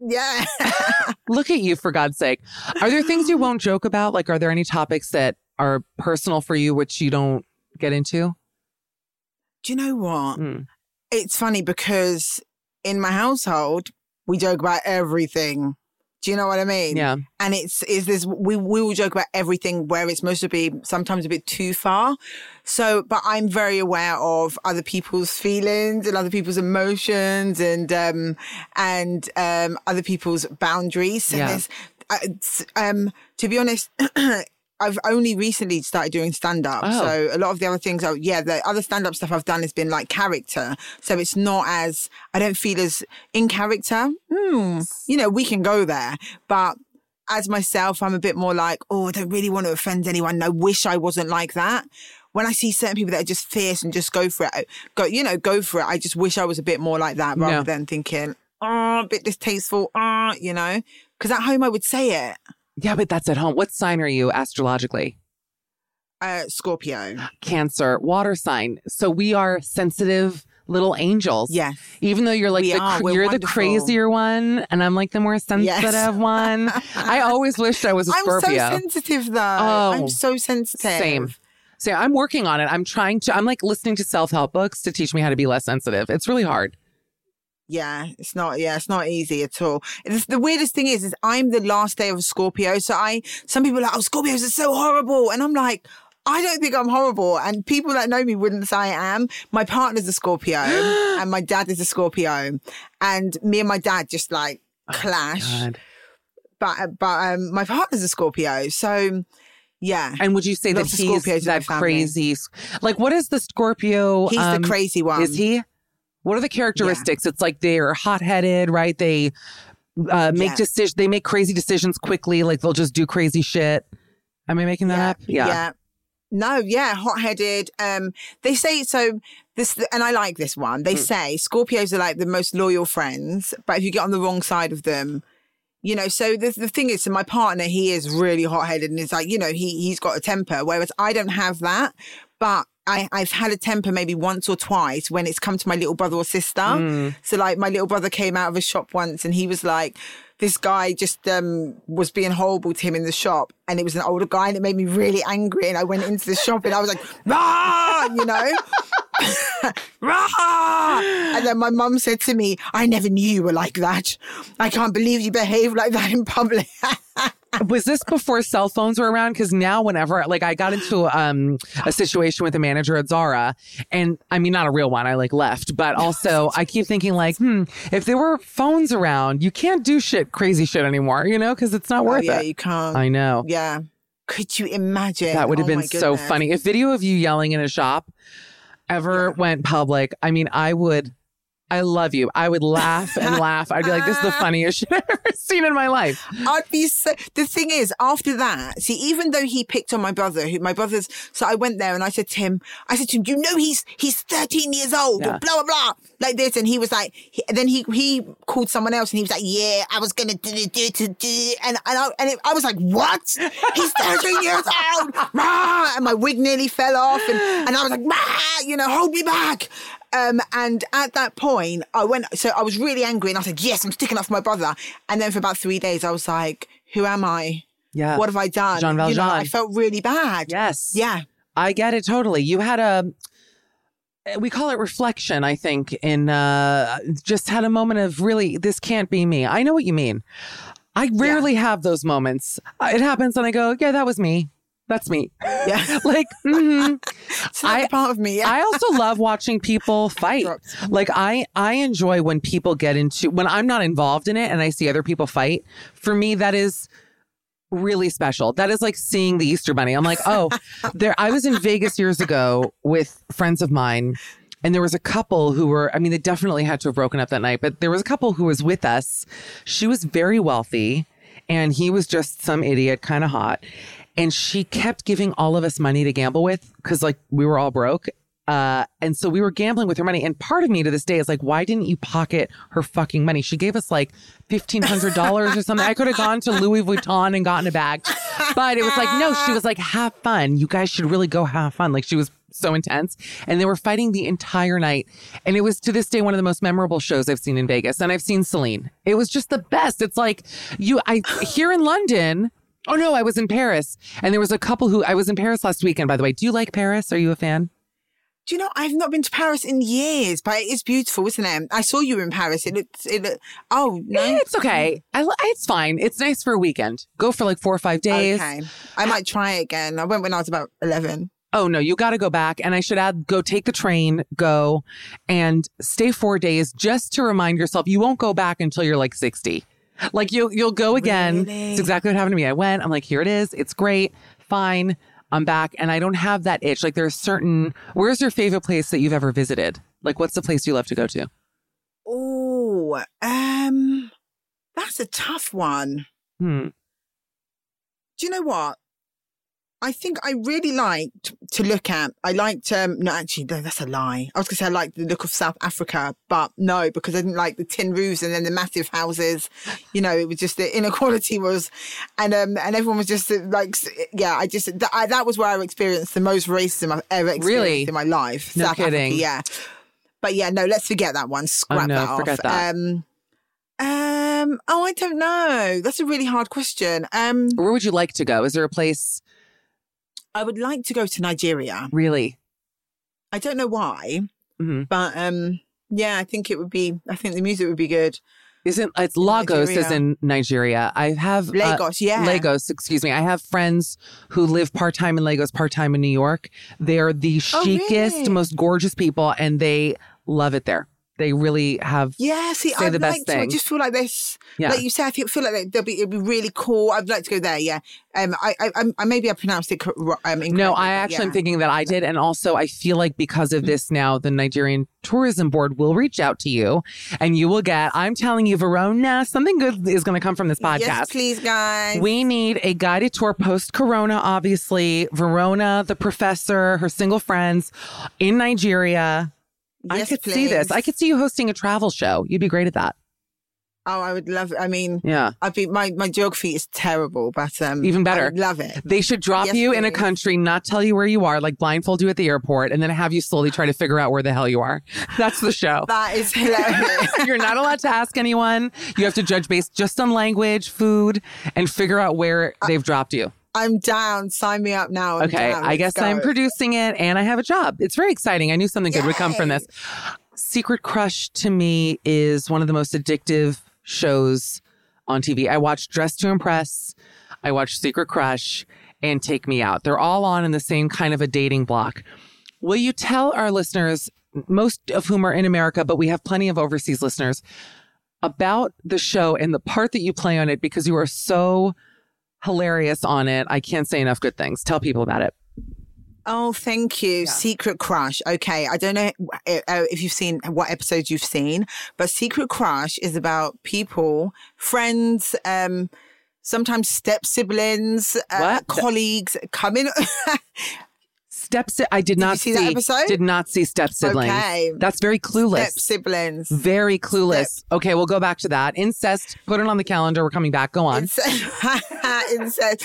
yeah. Look at you, for God's sake. Are there things you won't joke about? Like, are there any topics that are personal for you which you don't get into? Do you know what? Hmm. It's funny because in my household we joke about everything. Do you know what I mean? Yeah. And it's is this we we will joke about everything where it's supposed to be sometimes a bit too far. So, but I'm very aware of other people's feelings and other people's emotions and um and um other people's boundaries. And Yeah. there's uh, um to be honest. I've only recently started doing stand up. Oh. So a lot of the other things are, yeah, the other stand up stuff I've done has been like character. So it's not as, I don't feel as in character. Hmm, you know, we can go there. But as myself, I'm a bit more like, oh, I don't really want to offend anyone. I wish I wasn't like that. When I see certain people that are just fierce and just go for it, go, you know, go for it. I just wish I was a bit more like that rather Yeah. than thinking, oh, a bit distasteful, oh, you know, because at home I would say it. Yeah, but that's at home. What sign are you astrologically? Uh, Scorpio. Cancer, water sign. So we are sensitive little angels. Yes. Even though you're like the, are. you're the crazier one, and I'm like the more sensitive one. I always wished I was a I'm Scorpio. so sensitive though. Oh, I'm so sensitive. Same. So I'm working on it. I'm trying to. I'm like listening to self help books to teach me how to be less sensitive. It's really hard. Yeah, it's not. Yeah, it's not easy at all. It's, the weirdest thing is, is I'm the last day of Scorpio. So I, some people are like, oh, Scorpios are so horrible, and I'm like, I don't think I'm horrible. And people that know me wouldn't say I am. My partner's a Scorpio, and my dad is a Scorpio, and me and my dad just like clash. Oh but but um, my partner's a Scorpio, so yeah, And would you say that Lots of he's Scorpios that crazy? Like, what is the Scorpio? he's um, the crazy one. Is he? What are the characteristics? It's like they're hot headed, right? They uh, make Yeah. decisions. They make crazy decisions quickly. Like they'll just do crazy shit. Am I making that yeah, up? Yeah. No, yeah, hot headed. Um, they say so. This and I like this one. They say Scorpios are like the most loyal friends, but if you get on the wrong side of them, you know. So the the thing is, so my partner, he is really hot headed, and it's like you know he he's got a temper, whereas I don't have that, but. I, I've had a temper maybe once or twice when it's come to my little brother or sister. Mm. So like my little brother came out of a shop once and he was like, this guy just um, was being horrible to him in the shop, and it was an older guy, and it made me really angry. And I went into the shop, and I was like, "Rah!" you know, "Rah!" And then my mum said to me, "I never knew you were like that. I can't believe you behave like that in public." Was this before cell phones were around? Because now, whenever like I got into um, a situation with a manager at Zara, and I mean not a real one, I like left, but also I keep thinking like, hmm, if there were phones around, you can't do shit, crazy shit anymore, you know, because it's not oh worth yeah, it. you can't. I know. yeah. Could you imagine? That would have Oh been so funny. If video of you yelling in a shop ever went public, I mean, I would, I love you. I would laugh and laugh. I'd be like, this is the funniest shit I've ever seen in my life. I'd be so. The thing is, after that, see, even though he picked on my brother, who my brother's, so I went there and I said to him, I said to him, you know, he's he's 13 years old, Yeah. blah blah blah, like this, and he was like, he, then he he called someone else and he was like, yeah, I was gonna do do it, do and and I, and it, I was like, what? He's 13 years old, Rah! and my wig nearly fell off, and and I was like, Rah! you know, hold me back. Um, and at that point, I went, so I was really angry and I said, yes, I'm sticking up for my brother. And then for about three days, I was like, who am I? Yeah. What have I done? Jean You know, Valjean. I felt really bad. Yes. Yeah. I get it totally. You had a we call it reflection, I think, in uh just had a moment of really this can't be me. I know what you mean. I rarely have those moments. It happens and I go, yeah, that was me. That's me. Yeah. like, mhm. Not I- part of me. Yeah. I also love watching people fight. Like I I enjoy when people get into when I'm not involved in it and I see other people fight. For me that is really special. That is like seeing the Easter bunny. I'm like, "Oh, there I was in Vegas years ago with friends of mine and there was a couple who were I mean they definitely had to have broken up that night, but there was a couple who was with us. She was very wealthy and he was just some idiot, kind of hot. And she kept giving all of us money to gamble with because like we were all broke. Uh, and so we were gambling with her money. And part of me to this day is like, why didn't you pocket her fucking money? She gave us like $1,500 or something. I could have gone to Louis Vuitton and gotten a bag. But it was like, no, she was like, have fun. You guys should really go have fun. Like she was so intense. And they were fighting the entire night. And it was to this day one of the most memorable shows I've seen in Vegas. And I've seen Celine. It was just the best. It's like you, I, here in London, Oh no, I was in Paris. And there was a couple who I was in Paris last weekend, by the way. Do you like Paris? Are you a fan? Do you know, I've not been to Paris in years, but it is beautiful, isn't it? I saw you in Paris. It looked, it looked, oh, no. Eh, It's okay. I, it's fine. It's nice for a weekend. Go for like four or five days. Okay. I might try it again. I went when I was about 11. Oh no, you got to go back. And I should add, go take the train, go and stay four days just to remind yourself you won't go back until you're like 60. Like you'll, you'll go again. Really? It's exactly what happened to me. I went, I'm like, here it is. It's great. Fine. I'm back. And I don't have that itch. Like there's certain, where's your favorite place that you've ever visited? Like what's the place you love to go to? Oh, um, that's a tough one. Hmm. Do you know what? I think I really liked to look at. I liked, um, no, actually, no, that's a lie. I was going to say I liked the look of South Africa, but no, because I didn't like the tin roofs and then the massive houses. You know, it was just the inequality was, and um, and everyone was just uh, like, yeah, I just that, I, that was where I experienced the most racism I've ever experienced Really? in my life. No South kidding. Africa, yeah. But yeah, no, let's forget that one. Scrap no, that off. forget that. Um, um, oh, I don't know. That's a really hard question. Um, Where would you like to go? Is there a place I would like to go to Nigeria. really? I don't know why, Mhm. but um, yeah, I think it would be. I think the music would be good. Isn't it's Lagos is in Nigeria. I have uh, Lagos, yeah. Lagos, excuse me. I have friends who live part time in Lagos, part time in New York. They're the Oh, chicest, really? most gorgeous people, and they love it there. They really have. Yeah, see, Say I'd the best like to. I just feel like this. Yeah. Like you said, I think, feel like they- they'll be. It'd be really cool. I'd like to go there. Yeah. Um. I. I. I'm- maybe I pronounced it. Um. No, I actually am thinking that I did. And also, I feel like because of this now, the Nigerian Tourism Board will reach out to you and you will get, I'm telling you, Verona, something good is going to come from this podcast. Yes, please, guys. We need a guided tour post Corona, obviously. Verona, the professor, her single friends in Nigeria. I Yes, could see this. I could see you hosting a travel show. You'd be great at that. Oh, I would love. It. I mean, Yeah. I'd be. My my geography is terrible, but um, Even better. I love it. They should drop Yes, you in a country, not tell you where you are, like blindfold you at the airport, and then have you slowly try to figure out where the hell you are. That's the show. That is hilarious. You're not allowed to ask anyone. You have to judge based just on language, food, and figure out where they've dropped you. I'm down. Sign me up now. I'm Okay, down. I guess I'm producing it and I have a job. It's very exciting. I knew something good would come from this. Secret Crush to me is one of the most addictive shows on TV. I watch Dress to Impress, I watch Secret Crush, and Take Me Out. They're all on in the same kind of a dating block. Will you tell our listeners, most of whom are in America, but we have plenty of overseas listeners, about the show and the part that you play on it because you are so hilarious on it. I can't say enough good things. Tell people about it. Oh, thank you. Secret Crush. Okay. I don't know uh, uh, if you've seen what episodes you've seen, but Secret Crush is about people, friends, um, sometimes step siblings, uh, colleagues coming. Step si- I did not you see that episode? Did not see step siblings. Okay. That's very clueless. step siblings. Very clueless. Okay, we'll go back to that. Incest. Put it on the calendar. We're coming back. Go on. Incest. Incest.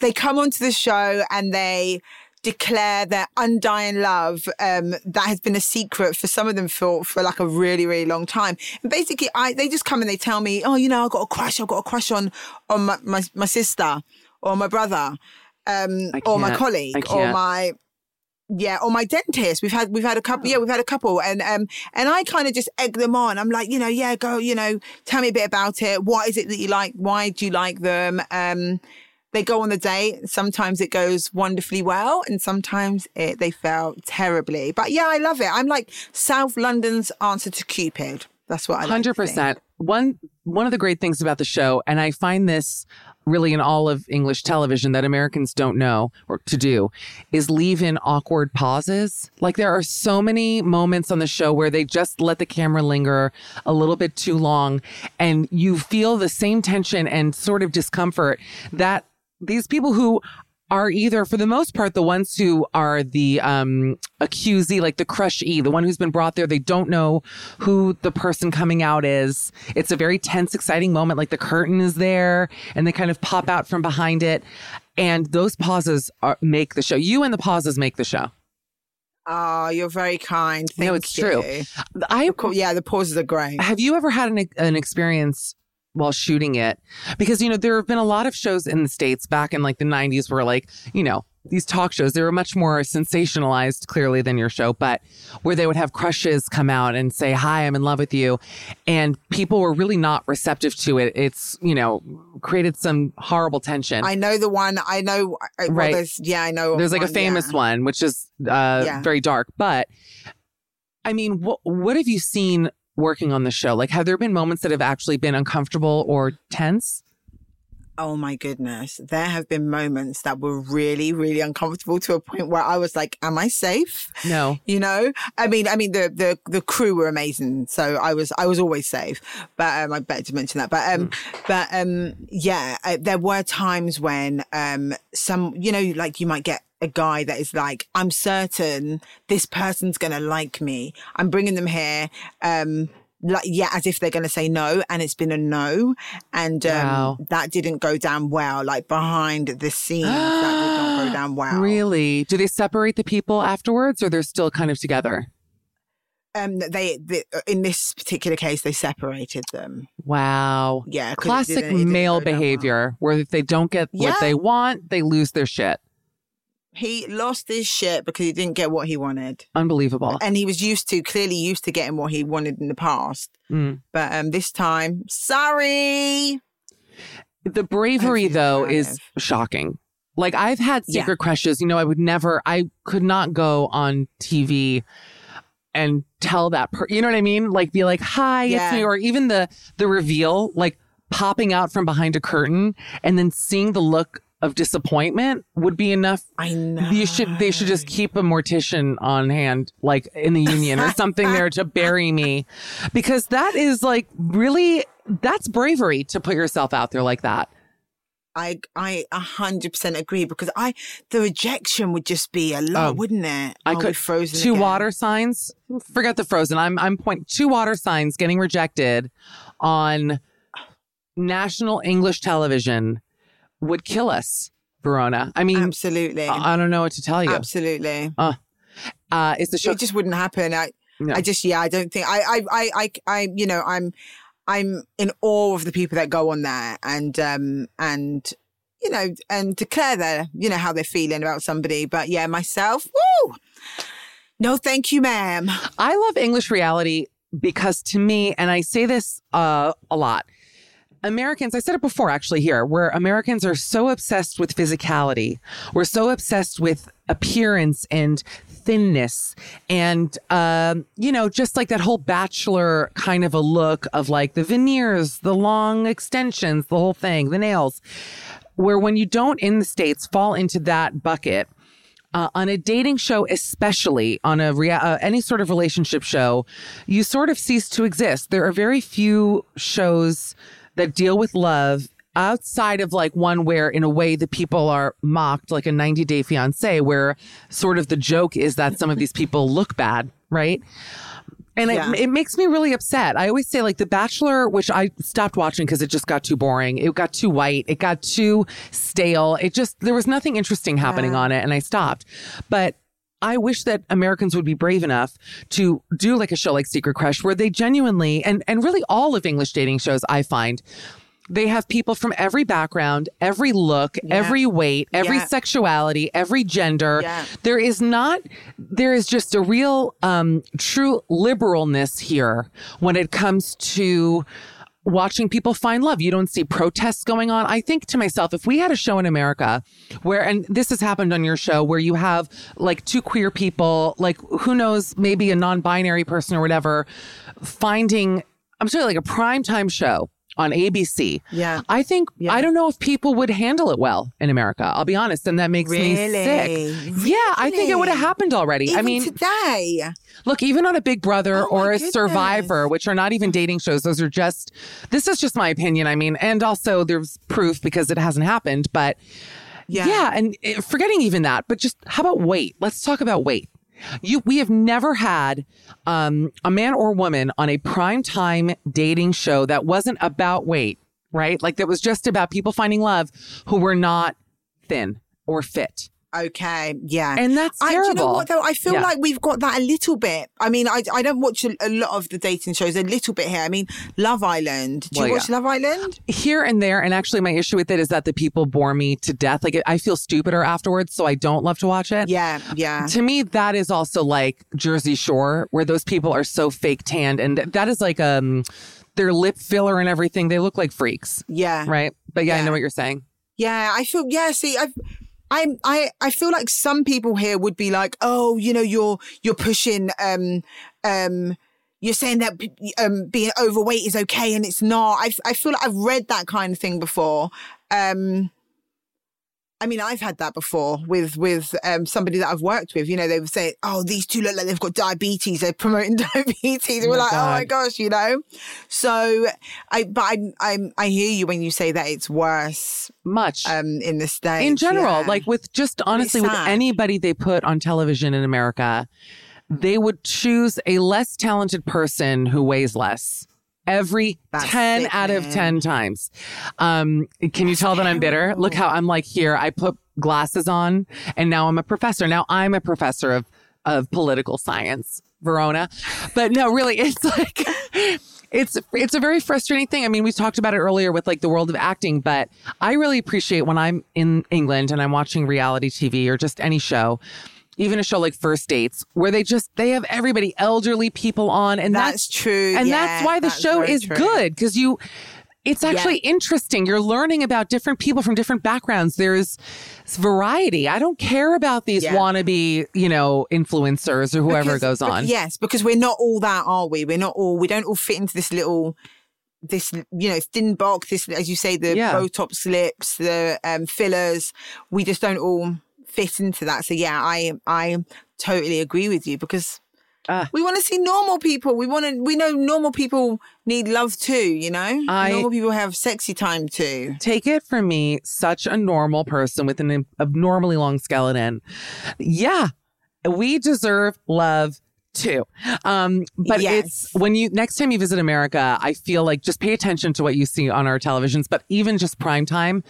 They come onto the show and they declare their undying love um, that has been a secret for some of them for, for like a really, really long time. And basically, I they just come and they tell me, oh, you know, I've got a crush. I've got a crush on on my, my, my sister or my brother um, or my colleague or my yeah, or my dentist. We've had we've had a couple. Yeah, we've had a couple, and um, and I kind of just egg them on. I'm like, you know, yeah, go, you know, tell me a bit about it. What is it that you like? Why do you like them? Um, they go on the date. Sometimes it goes wonderfully well, and sometimes it they fail terribly. But yeah, I love it. I'm like South London's answer to Cupid. That's what I like. Hundred think. percent. One one of the great things about the show, and I find this really in all of English television that Americans don't know or to do, is leave in awkward pauses. Like there are so many moments on the show where they just let the camera linger a little bit too long, and you feel the same tension and sort of discomfort that these people who are either for the most part the ones who are the um accusee like the crushee the one who's been brought there they don't know who the person coming out is it's a very tense exciting moment like the curtain is there and they kind of pop out from behind it and those pauses are, make the show you and the pauses make the show Oh, you're very kind. Thank no it's you. true i. Yeah, the pauses are great. have you ever had an, an experience while shooting it? Because, you know, there have been a lot of shows in the States back in like the 90s where, like, you know, these talk shows, they were much more sensationalized clearly than your show, but where they would have crushes come out and say, Hi, I'm in love with you. And people were really not receptive to it. It's, you know, created some horrible tension. I know the one. I know. Well, Right. Yeah, I know. There's like a famous yeah. one, which is uh, Yeah. very dark. But I mean, what what have you seen working on the show? Like, have there been moments that have actually been uncomfortable or tense? Oh my goodness. There have been moments that were really, really uncomfortable to a point where I was like, am I safe? No. You know? I mean, I mean, the, the, the crew were amazing. So I was, I was always safe, but, um, I better to mention that. But, um, but, um, yeah, uh, there were times when, um, some, you know, like you might get a guy that is like, I'm certain this person's going to like me. I'm bringing them here. Um, like yeah, as if they're going to say no, and it's been a no, and um, Wow. that didn't go down well. Like behind the scenes, that did not go down well. Really? Do they separate the people afterwards or they're still kind of together? Um, they, they in this particular case, they separated them. Wow. Yeah, 'cause it Classic didn't- it didn't male down well. behavior where if they don't get Yeah. what they want, they lose their shit. He lost his shit because he didn't get what he wanted, Unbelievable. and he was used to clearly used to getting what he wanted in the past. Mm. But um, this time, sorry. The bravery, though, kind is shocking. Like I've had Yeah. secret crushes. You know, I would never, I could not go on TV and tell that per you know what I mean? Like be like, hi, it's me. Or even the the reveal, like popping out from behind a curtain and then seeing the look of disappointment would be enough. I know. You should they should just keep a mortician on hand, like in the union or something there to bury me. Because that is like really that's bravery to put yourself out there like that. I I a hundred percent agree because I the rejection would just be a lot, Oh. wouldn't it? I Oh, could frozen two again. water signs. Forget the frozen. I'm I'm point two water signs getting rejected on national English television would kill us, Verona. I mean, Absolutely, I I don't know what to tell you. absolutely. Uh, it's the show. It just wouldn't happen. I No. I just yeah, I don't think I I I I, I you know I'm I'm in awe of the people that go on there and um and you know and declare their you know how they're feeling about somebody. But yeah, myself, woo. No, thank you, ma'am. I love English reality because to me, and I say this uh, a lot, Americans, I said it before actually here, where Americans are so obsessed with physicality, we're so obsessed with appearance and thinness and um, you know just like that whole bachelor kind of a look of like the veneers the long extensions the whole thing the nails where when you don't in the states fall into that bucket uh, on a dating show, especially on a rea- uh, any sort of relationship show, you sort of cease to exist. There are very few shows that deal with love outside of like one where in a way the people are mocked like a 90 day fiance where sort of the joke is that some of these people look bad right and Yeah. it, it makes me really upset. I always say, like, The Bachelor, which I stopped watching because it just got too boring. It got too white. It got too stale. It just, there was nothing interesting happening on it, and I stopped. But I wish that Americans would be brave enough to do like a show like Secret Crush where they genuinely, and, and really all of English dating shows, I find, they have people from every background, every look, every weight, every Yeah. sexuality, every gender. Yeah. There is not, there is just a real, um, true liberalness here when it comes to watching people find love. You don't see protests going on. I think to myself, if we had a show in America where, and this has happened on your show, where you have like two queer people, like who knows, maybe a non binary person or whatever, finding, I'm sorry, like a primetime show on ABC. Yeah. I think, Yeah. I don't know if people would handle it well in America. I'll be honest. And that makes me sick. Really? Yeah, I think it would have happened already. Even I mean, today. Look, even on a Big Brother Oh, or a goodness. Survivor, which are not even dating shows, those are just, this is just my opinion. I mean, and also there's proof because it hasn't happened. But Yeah. yeah, and uh, forgetting even that, but just how about weight? Let's talk about weight. You, we have never had um, a man or woman on a prime-time dating show that wasn't about weight, right? Like that was just about people finding love who were not thin or fit. Okay, yeah. And that's I, do you know terrible. what though? I feel Yeah. like we've got that a little bit. I mean, I, I don't watch a, a lot of the dating shows. A little bit here. I mean, Love Island. Do Well, you watch yeah. Love Island? here and there. And actually, my issue with it is that the people bore me to death. Like, I feel stupider afterwards, so I don't love to watch it. Yeah, yeah. To me, that is also like Jersey Shore, where those people are so fake tanned, and that is like um their lip filler and everything. They look like freaks, Yeah. right? But yeah, I know what you're saying. Yeah, I feel yeah, see I've I I I feel like some people here would be like, "Oh, you know, you're you're pushing um um you're saying that um being overweight is okay and it's not." I I feel like I've read that kind of thing before. Um I mean, I've had that before with with um, somebody that I've worked with. You know, they would say, "Oh, these two look like they've got diabetes. They're promoting diabetes." Oh We're like, "Oh my gosh," you know. So, I but I I I hear you when you say that it's worse Much. um in the states in general, yeah. like with just honestly with anybody they put on television in America, they would choose a less talented person who weighs less. Every That's 10 out of 10 times. Um, can you tell that I'm bitter? Look how I'm like here. I put glasses on and now I'm a professor. Now I'm a professor of, of political science, Verona. But no, really, it's like, it's it's a very frustrating thing. I mean, we talked about it earlier with like the world of acting, but I really appreciate when I'm in England and I'm watching reality TV or just any show, even a show like First Dates, where they just they have everybody elderly people on, and That's that's, true. and Yeah, that's why the that's show is true. good because you. It's actually interesting. You're learning about different people from different backgrounds. There's variety. I don't care about these Yeah. wannabe, you know, influencers or whoever Because- goes on. yes because we're not all that are we we're not all we don't all fit into this little this you know thin box this as you say the Yeah. botox lips the um fillers we just don't all fit into that so yeah i i totally agree with you because Ah. we want to see normal people. We want to. We know normal people need love too. You know, I- normal people have sexy time too. take it from me, such a normal person with an abnormally long skeleton. Yeah, we deserve love too. Um, but Yes. it's when you next time you visit America, I feel like just pay attention to what you see on our televisions, but even just prime time,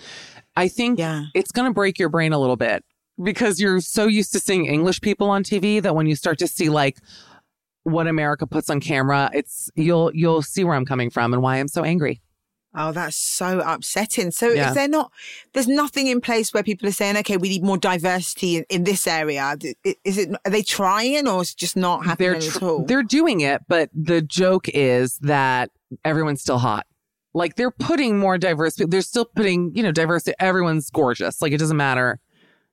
I think Yeah. it's going to break your brain a little bit because you're so used to seeing English people on TV that when you start to see like what America puts on camera, it's you'll you'll see where I'm coming from and why I'm so angry. Oh, that's so upsetting. So Yeah. is there not, there's nothing in place where people are saying, okay, we need more diversity in, in this area. Is it, are they trying or is it just not happening they're at all? they're doing it, but the joke is that everyone's still hot. Like they're putting more diverse. People, they're still putting you know diversity. Everyone's gorgeous. Like it doesn't matter.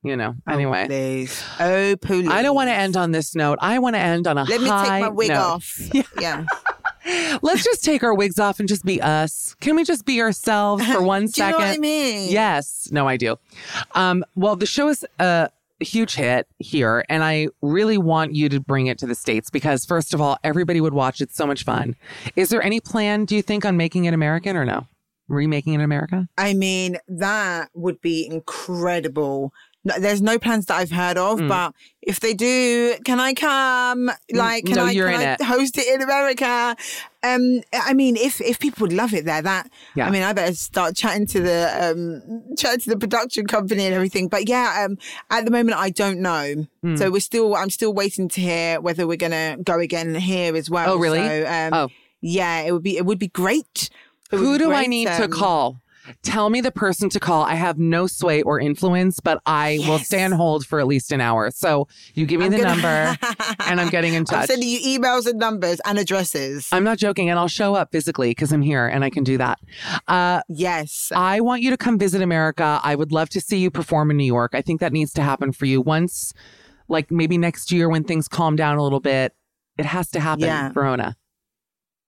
You know. Oh, Anyway, please. Oh, please. I don't want to end on this note. I want to end on a Let me take my wig note. off. Yeah. Let's just take our wigs off and just be us. Can we just be ourselves for one Do you know what I mean? Yes. No, I do. Um, well, the show is a huge hit here, and I really want you to bring it to the States because, first of all, everybody would watch. It's so much fun. Is there any plan, do you think, on making it American or no? Remaking it in America? I mean, that would be incredible. No, there's no plans that I've heard of, Mm. but if they do, can I come? Like, can no, I, can I host it in America? Um, I mean, if if people would love it there, that Yeah. I mean, I better start chatting to the um chatting to the production company and everything. But yeah, um, at the moment, I don't know. Hmm. So we're still, I'm still waiting to hear whether we're gonna go again here as well. Oh, really? So, um, Oh. yeah, it would be it would be great. It Who do I great, need to um, call? Tell me the person to call. I have no sway or influence, but I will Yes. stay on hold for at least an hour. So you give me I'm the gonna- number and I'm getting in touch. I'm sending you emails and numbers and addresses. I'm not joking, and I'll show up physically because I'm here and I can do that. Uh, yes. I want you to come visit America. I would love to see you perform in New York. I think that needs to happen for you once, like maybe next year when things calm down a little bit. It has to happen, Yeah. Verona.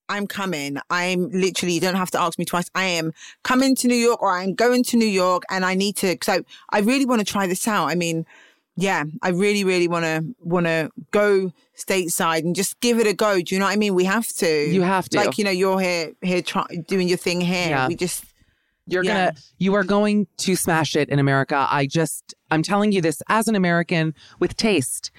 I'm coming. I'm literally, you don't have to ask me twice. I am coming to New York or I'm going to New York and I need to, so I really want to try this out. I mean, yeah, I really, really want to, want to go stateside and just give it a go. Do you know what I mean? We have to. You have to. Like, you know, you're here, here try, doing your thing here. Yeah. We just, You're Yeah. gonna, you are going to smash it in America. I just, I'm telling you this as an American with taste.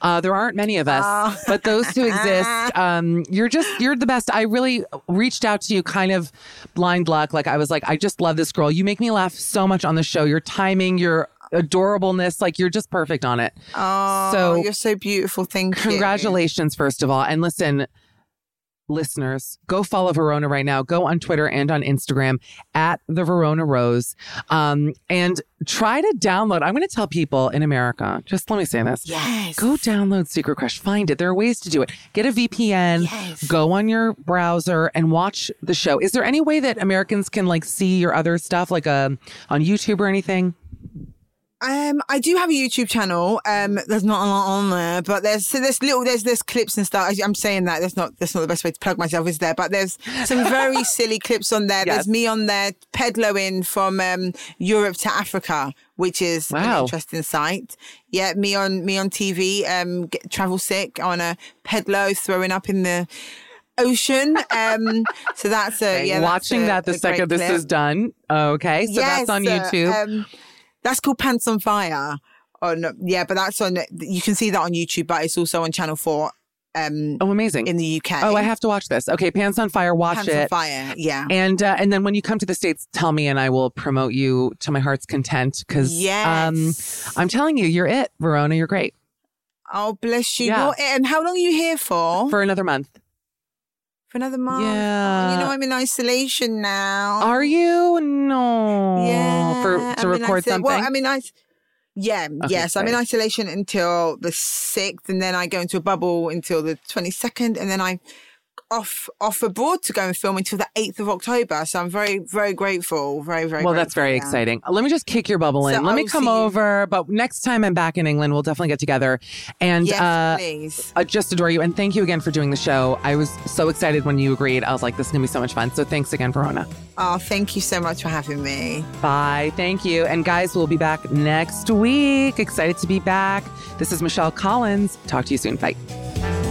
Uh, there aren't many of us, Oh. but those who exist, um, you're just, you're the best. I really reached out to you kind of blind luck. Like I was like, I just love this girl. You make me laugh so much on the show. Your timing, your adorableness, like you're just perfect on it. oh, So- you're so beautiful. Thank you. Congratulations, first of all. And listen, listeners, go follow Verona right now. Go on Twitter and on Instagram at the Verona Rose. Um, and try to download. I'm going to tell people in America, just let me say this. Yes. Go download Secret Crush. Find it. There are ways to do it. Get a VPN. Yes. Go on your browser and watch the show. Is there any way that Americans can like see your other stuff, like um on YouTube or anything? Um, I do have a YouTube channel. Um, there's not a lot on there, but there's so there's little there's there's clips and stuff. I'm saying that that's not that's not the best way to plug myself, is there? But there's some very silly clips on there. Yes. There's me on there pedaloing from um, Europe to Africa, which is an interesting sight. Yeah, me on me on TV. Um, get, travel sick on a pedalo throwing up in the ocean. Um, so that's a yeah. Watching a- that the second this is done. Okay. So that's on uh, YouTube. um, that's called Pants on Fire. On yeah, but that's on. You can see that on YouTube, but it's also on Channel Four. Um, oh, amazing. in the UK. Oh, I have to watch this. Okay, Pants on Fire, watch it. Pants on. Fire. Yeah. And uh, and then when you come to the states, tell me, and I will promote you to my heart's content. Because um, Yes. I'm telling you, you're it, Verona. You're great oh, bless you. Yeah. You're- And how long are you here for? for another month. For another month. Yeah. Oh, you know I'm in isolation now. Are you? No. yeah. For to I'm record something. Well, I mean, I. Yeah, Okay, yes. I'm in isolation until the sixth, and then I go into a bubble until the twenty second, and then I off off abroad to go and film until the eighth of October. So I'm very very grateful. Very very. well, that's very yeah. exciting. Let me just kick your bubble in. So Let me I'll come see you. over. But next time I'm back in England, we'll definitely get together. And Yes, uh, please. I just adore you. And thank you again for doing the show. I was so excited when you agreed. I was like, this is going to be so much fun. So thanks again, Verona. Oh, thank you so much for having me. Bye. Thank you. And guys, we'll be back next week. Excited to be back. This is Michelle Collins. Talk to you soon. Bye.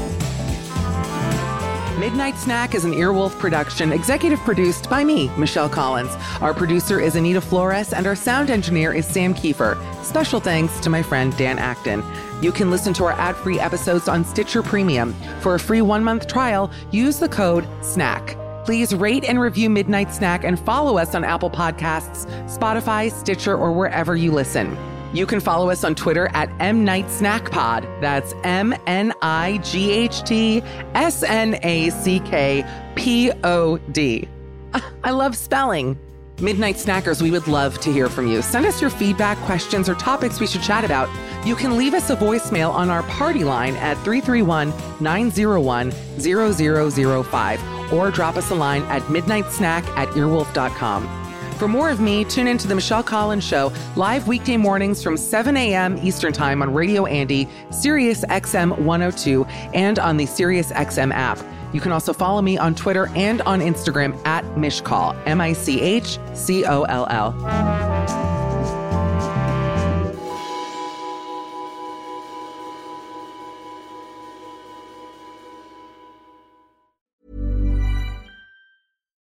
Midnight Snack is an Earwolf production, executive produced by me, Michelle Collins. Our producer is Anita Flores, and our sound engineer is Sam Kiefer. Special thanks to my friend Dan Acton. You can listen to our ad free episodes on Stitcher Premium. For a free one month trial, use the code SNACK. Please rate and review Midnight Snack and follow us on Apple Podcasts, Spotify, Stitcher, or wherever you listen. You can follow us on Twitter at M Night Snack Pod. That's M N I G H T S N A C K P O D. Ah, I love spelling. Midnight Snackers, we would love to hear from you. Send us your feedback, questions, or topics we should chat about. You can leave us a voicemail on our party line at 331 901 0005 or drop us a line at midnightsnack at earwolf.com. For more of me, tune into The Michelle Collins Show, live weekday mornings from 7 a.m. Eastern Time on Radio Andy, Sirius XM 102, and on the Sirius XM app. You can also follow me on Twitter and on Instagram at Michcoll, M I C H C O L L.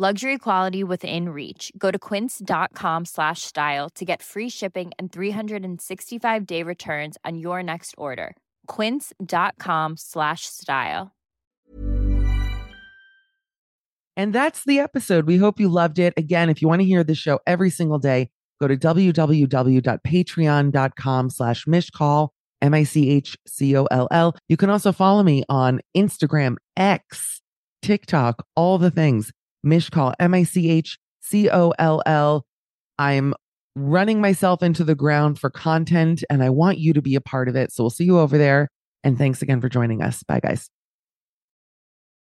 Luxury quality within reach. Go to quince.com slash style to get free shipping and 365 day returns on your next order. Quince.com slash style. And that's the episode. We hope you loved it. Again, if you want to hear the show every single day, go to www.patreon.com slash michcoll, M-I-C-H-C-O-L-L. You can also follow me on Instagram, X, TikTok, all the things. Michcoll, M I C H C O L L. I'm running myself into the ground for content and I want you to be a part of it. So we'll see you over there. And thanks again for joining us. Bye, guys.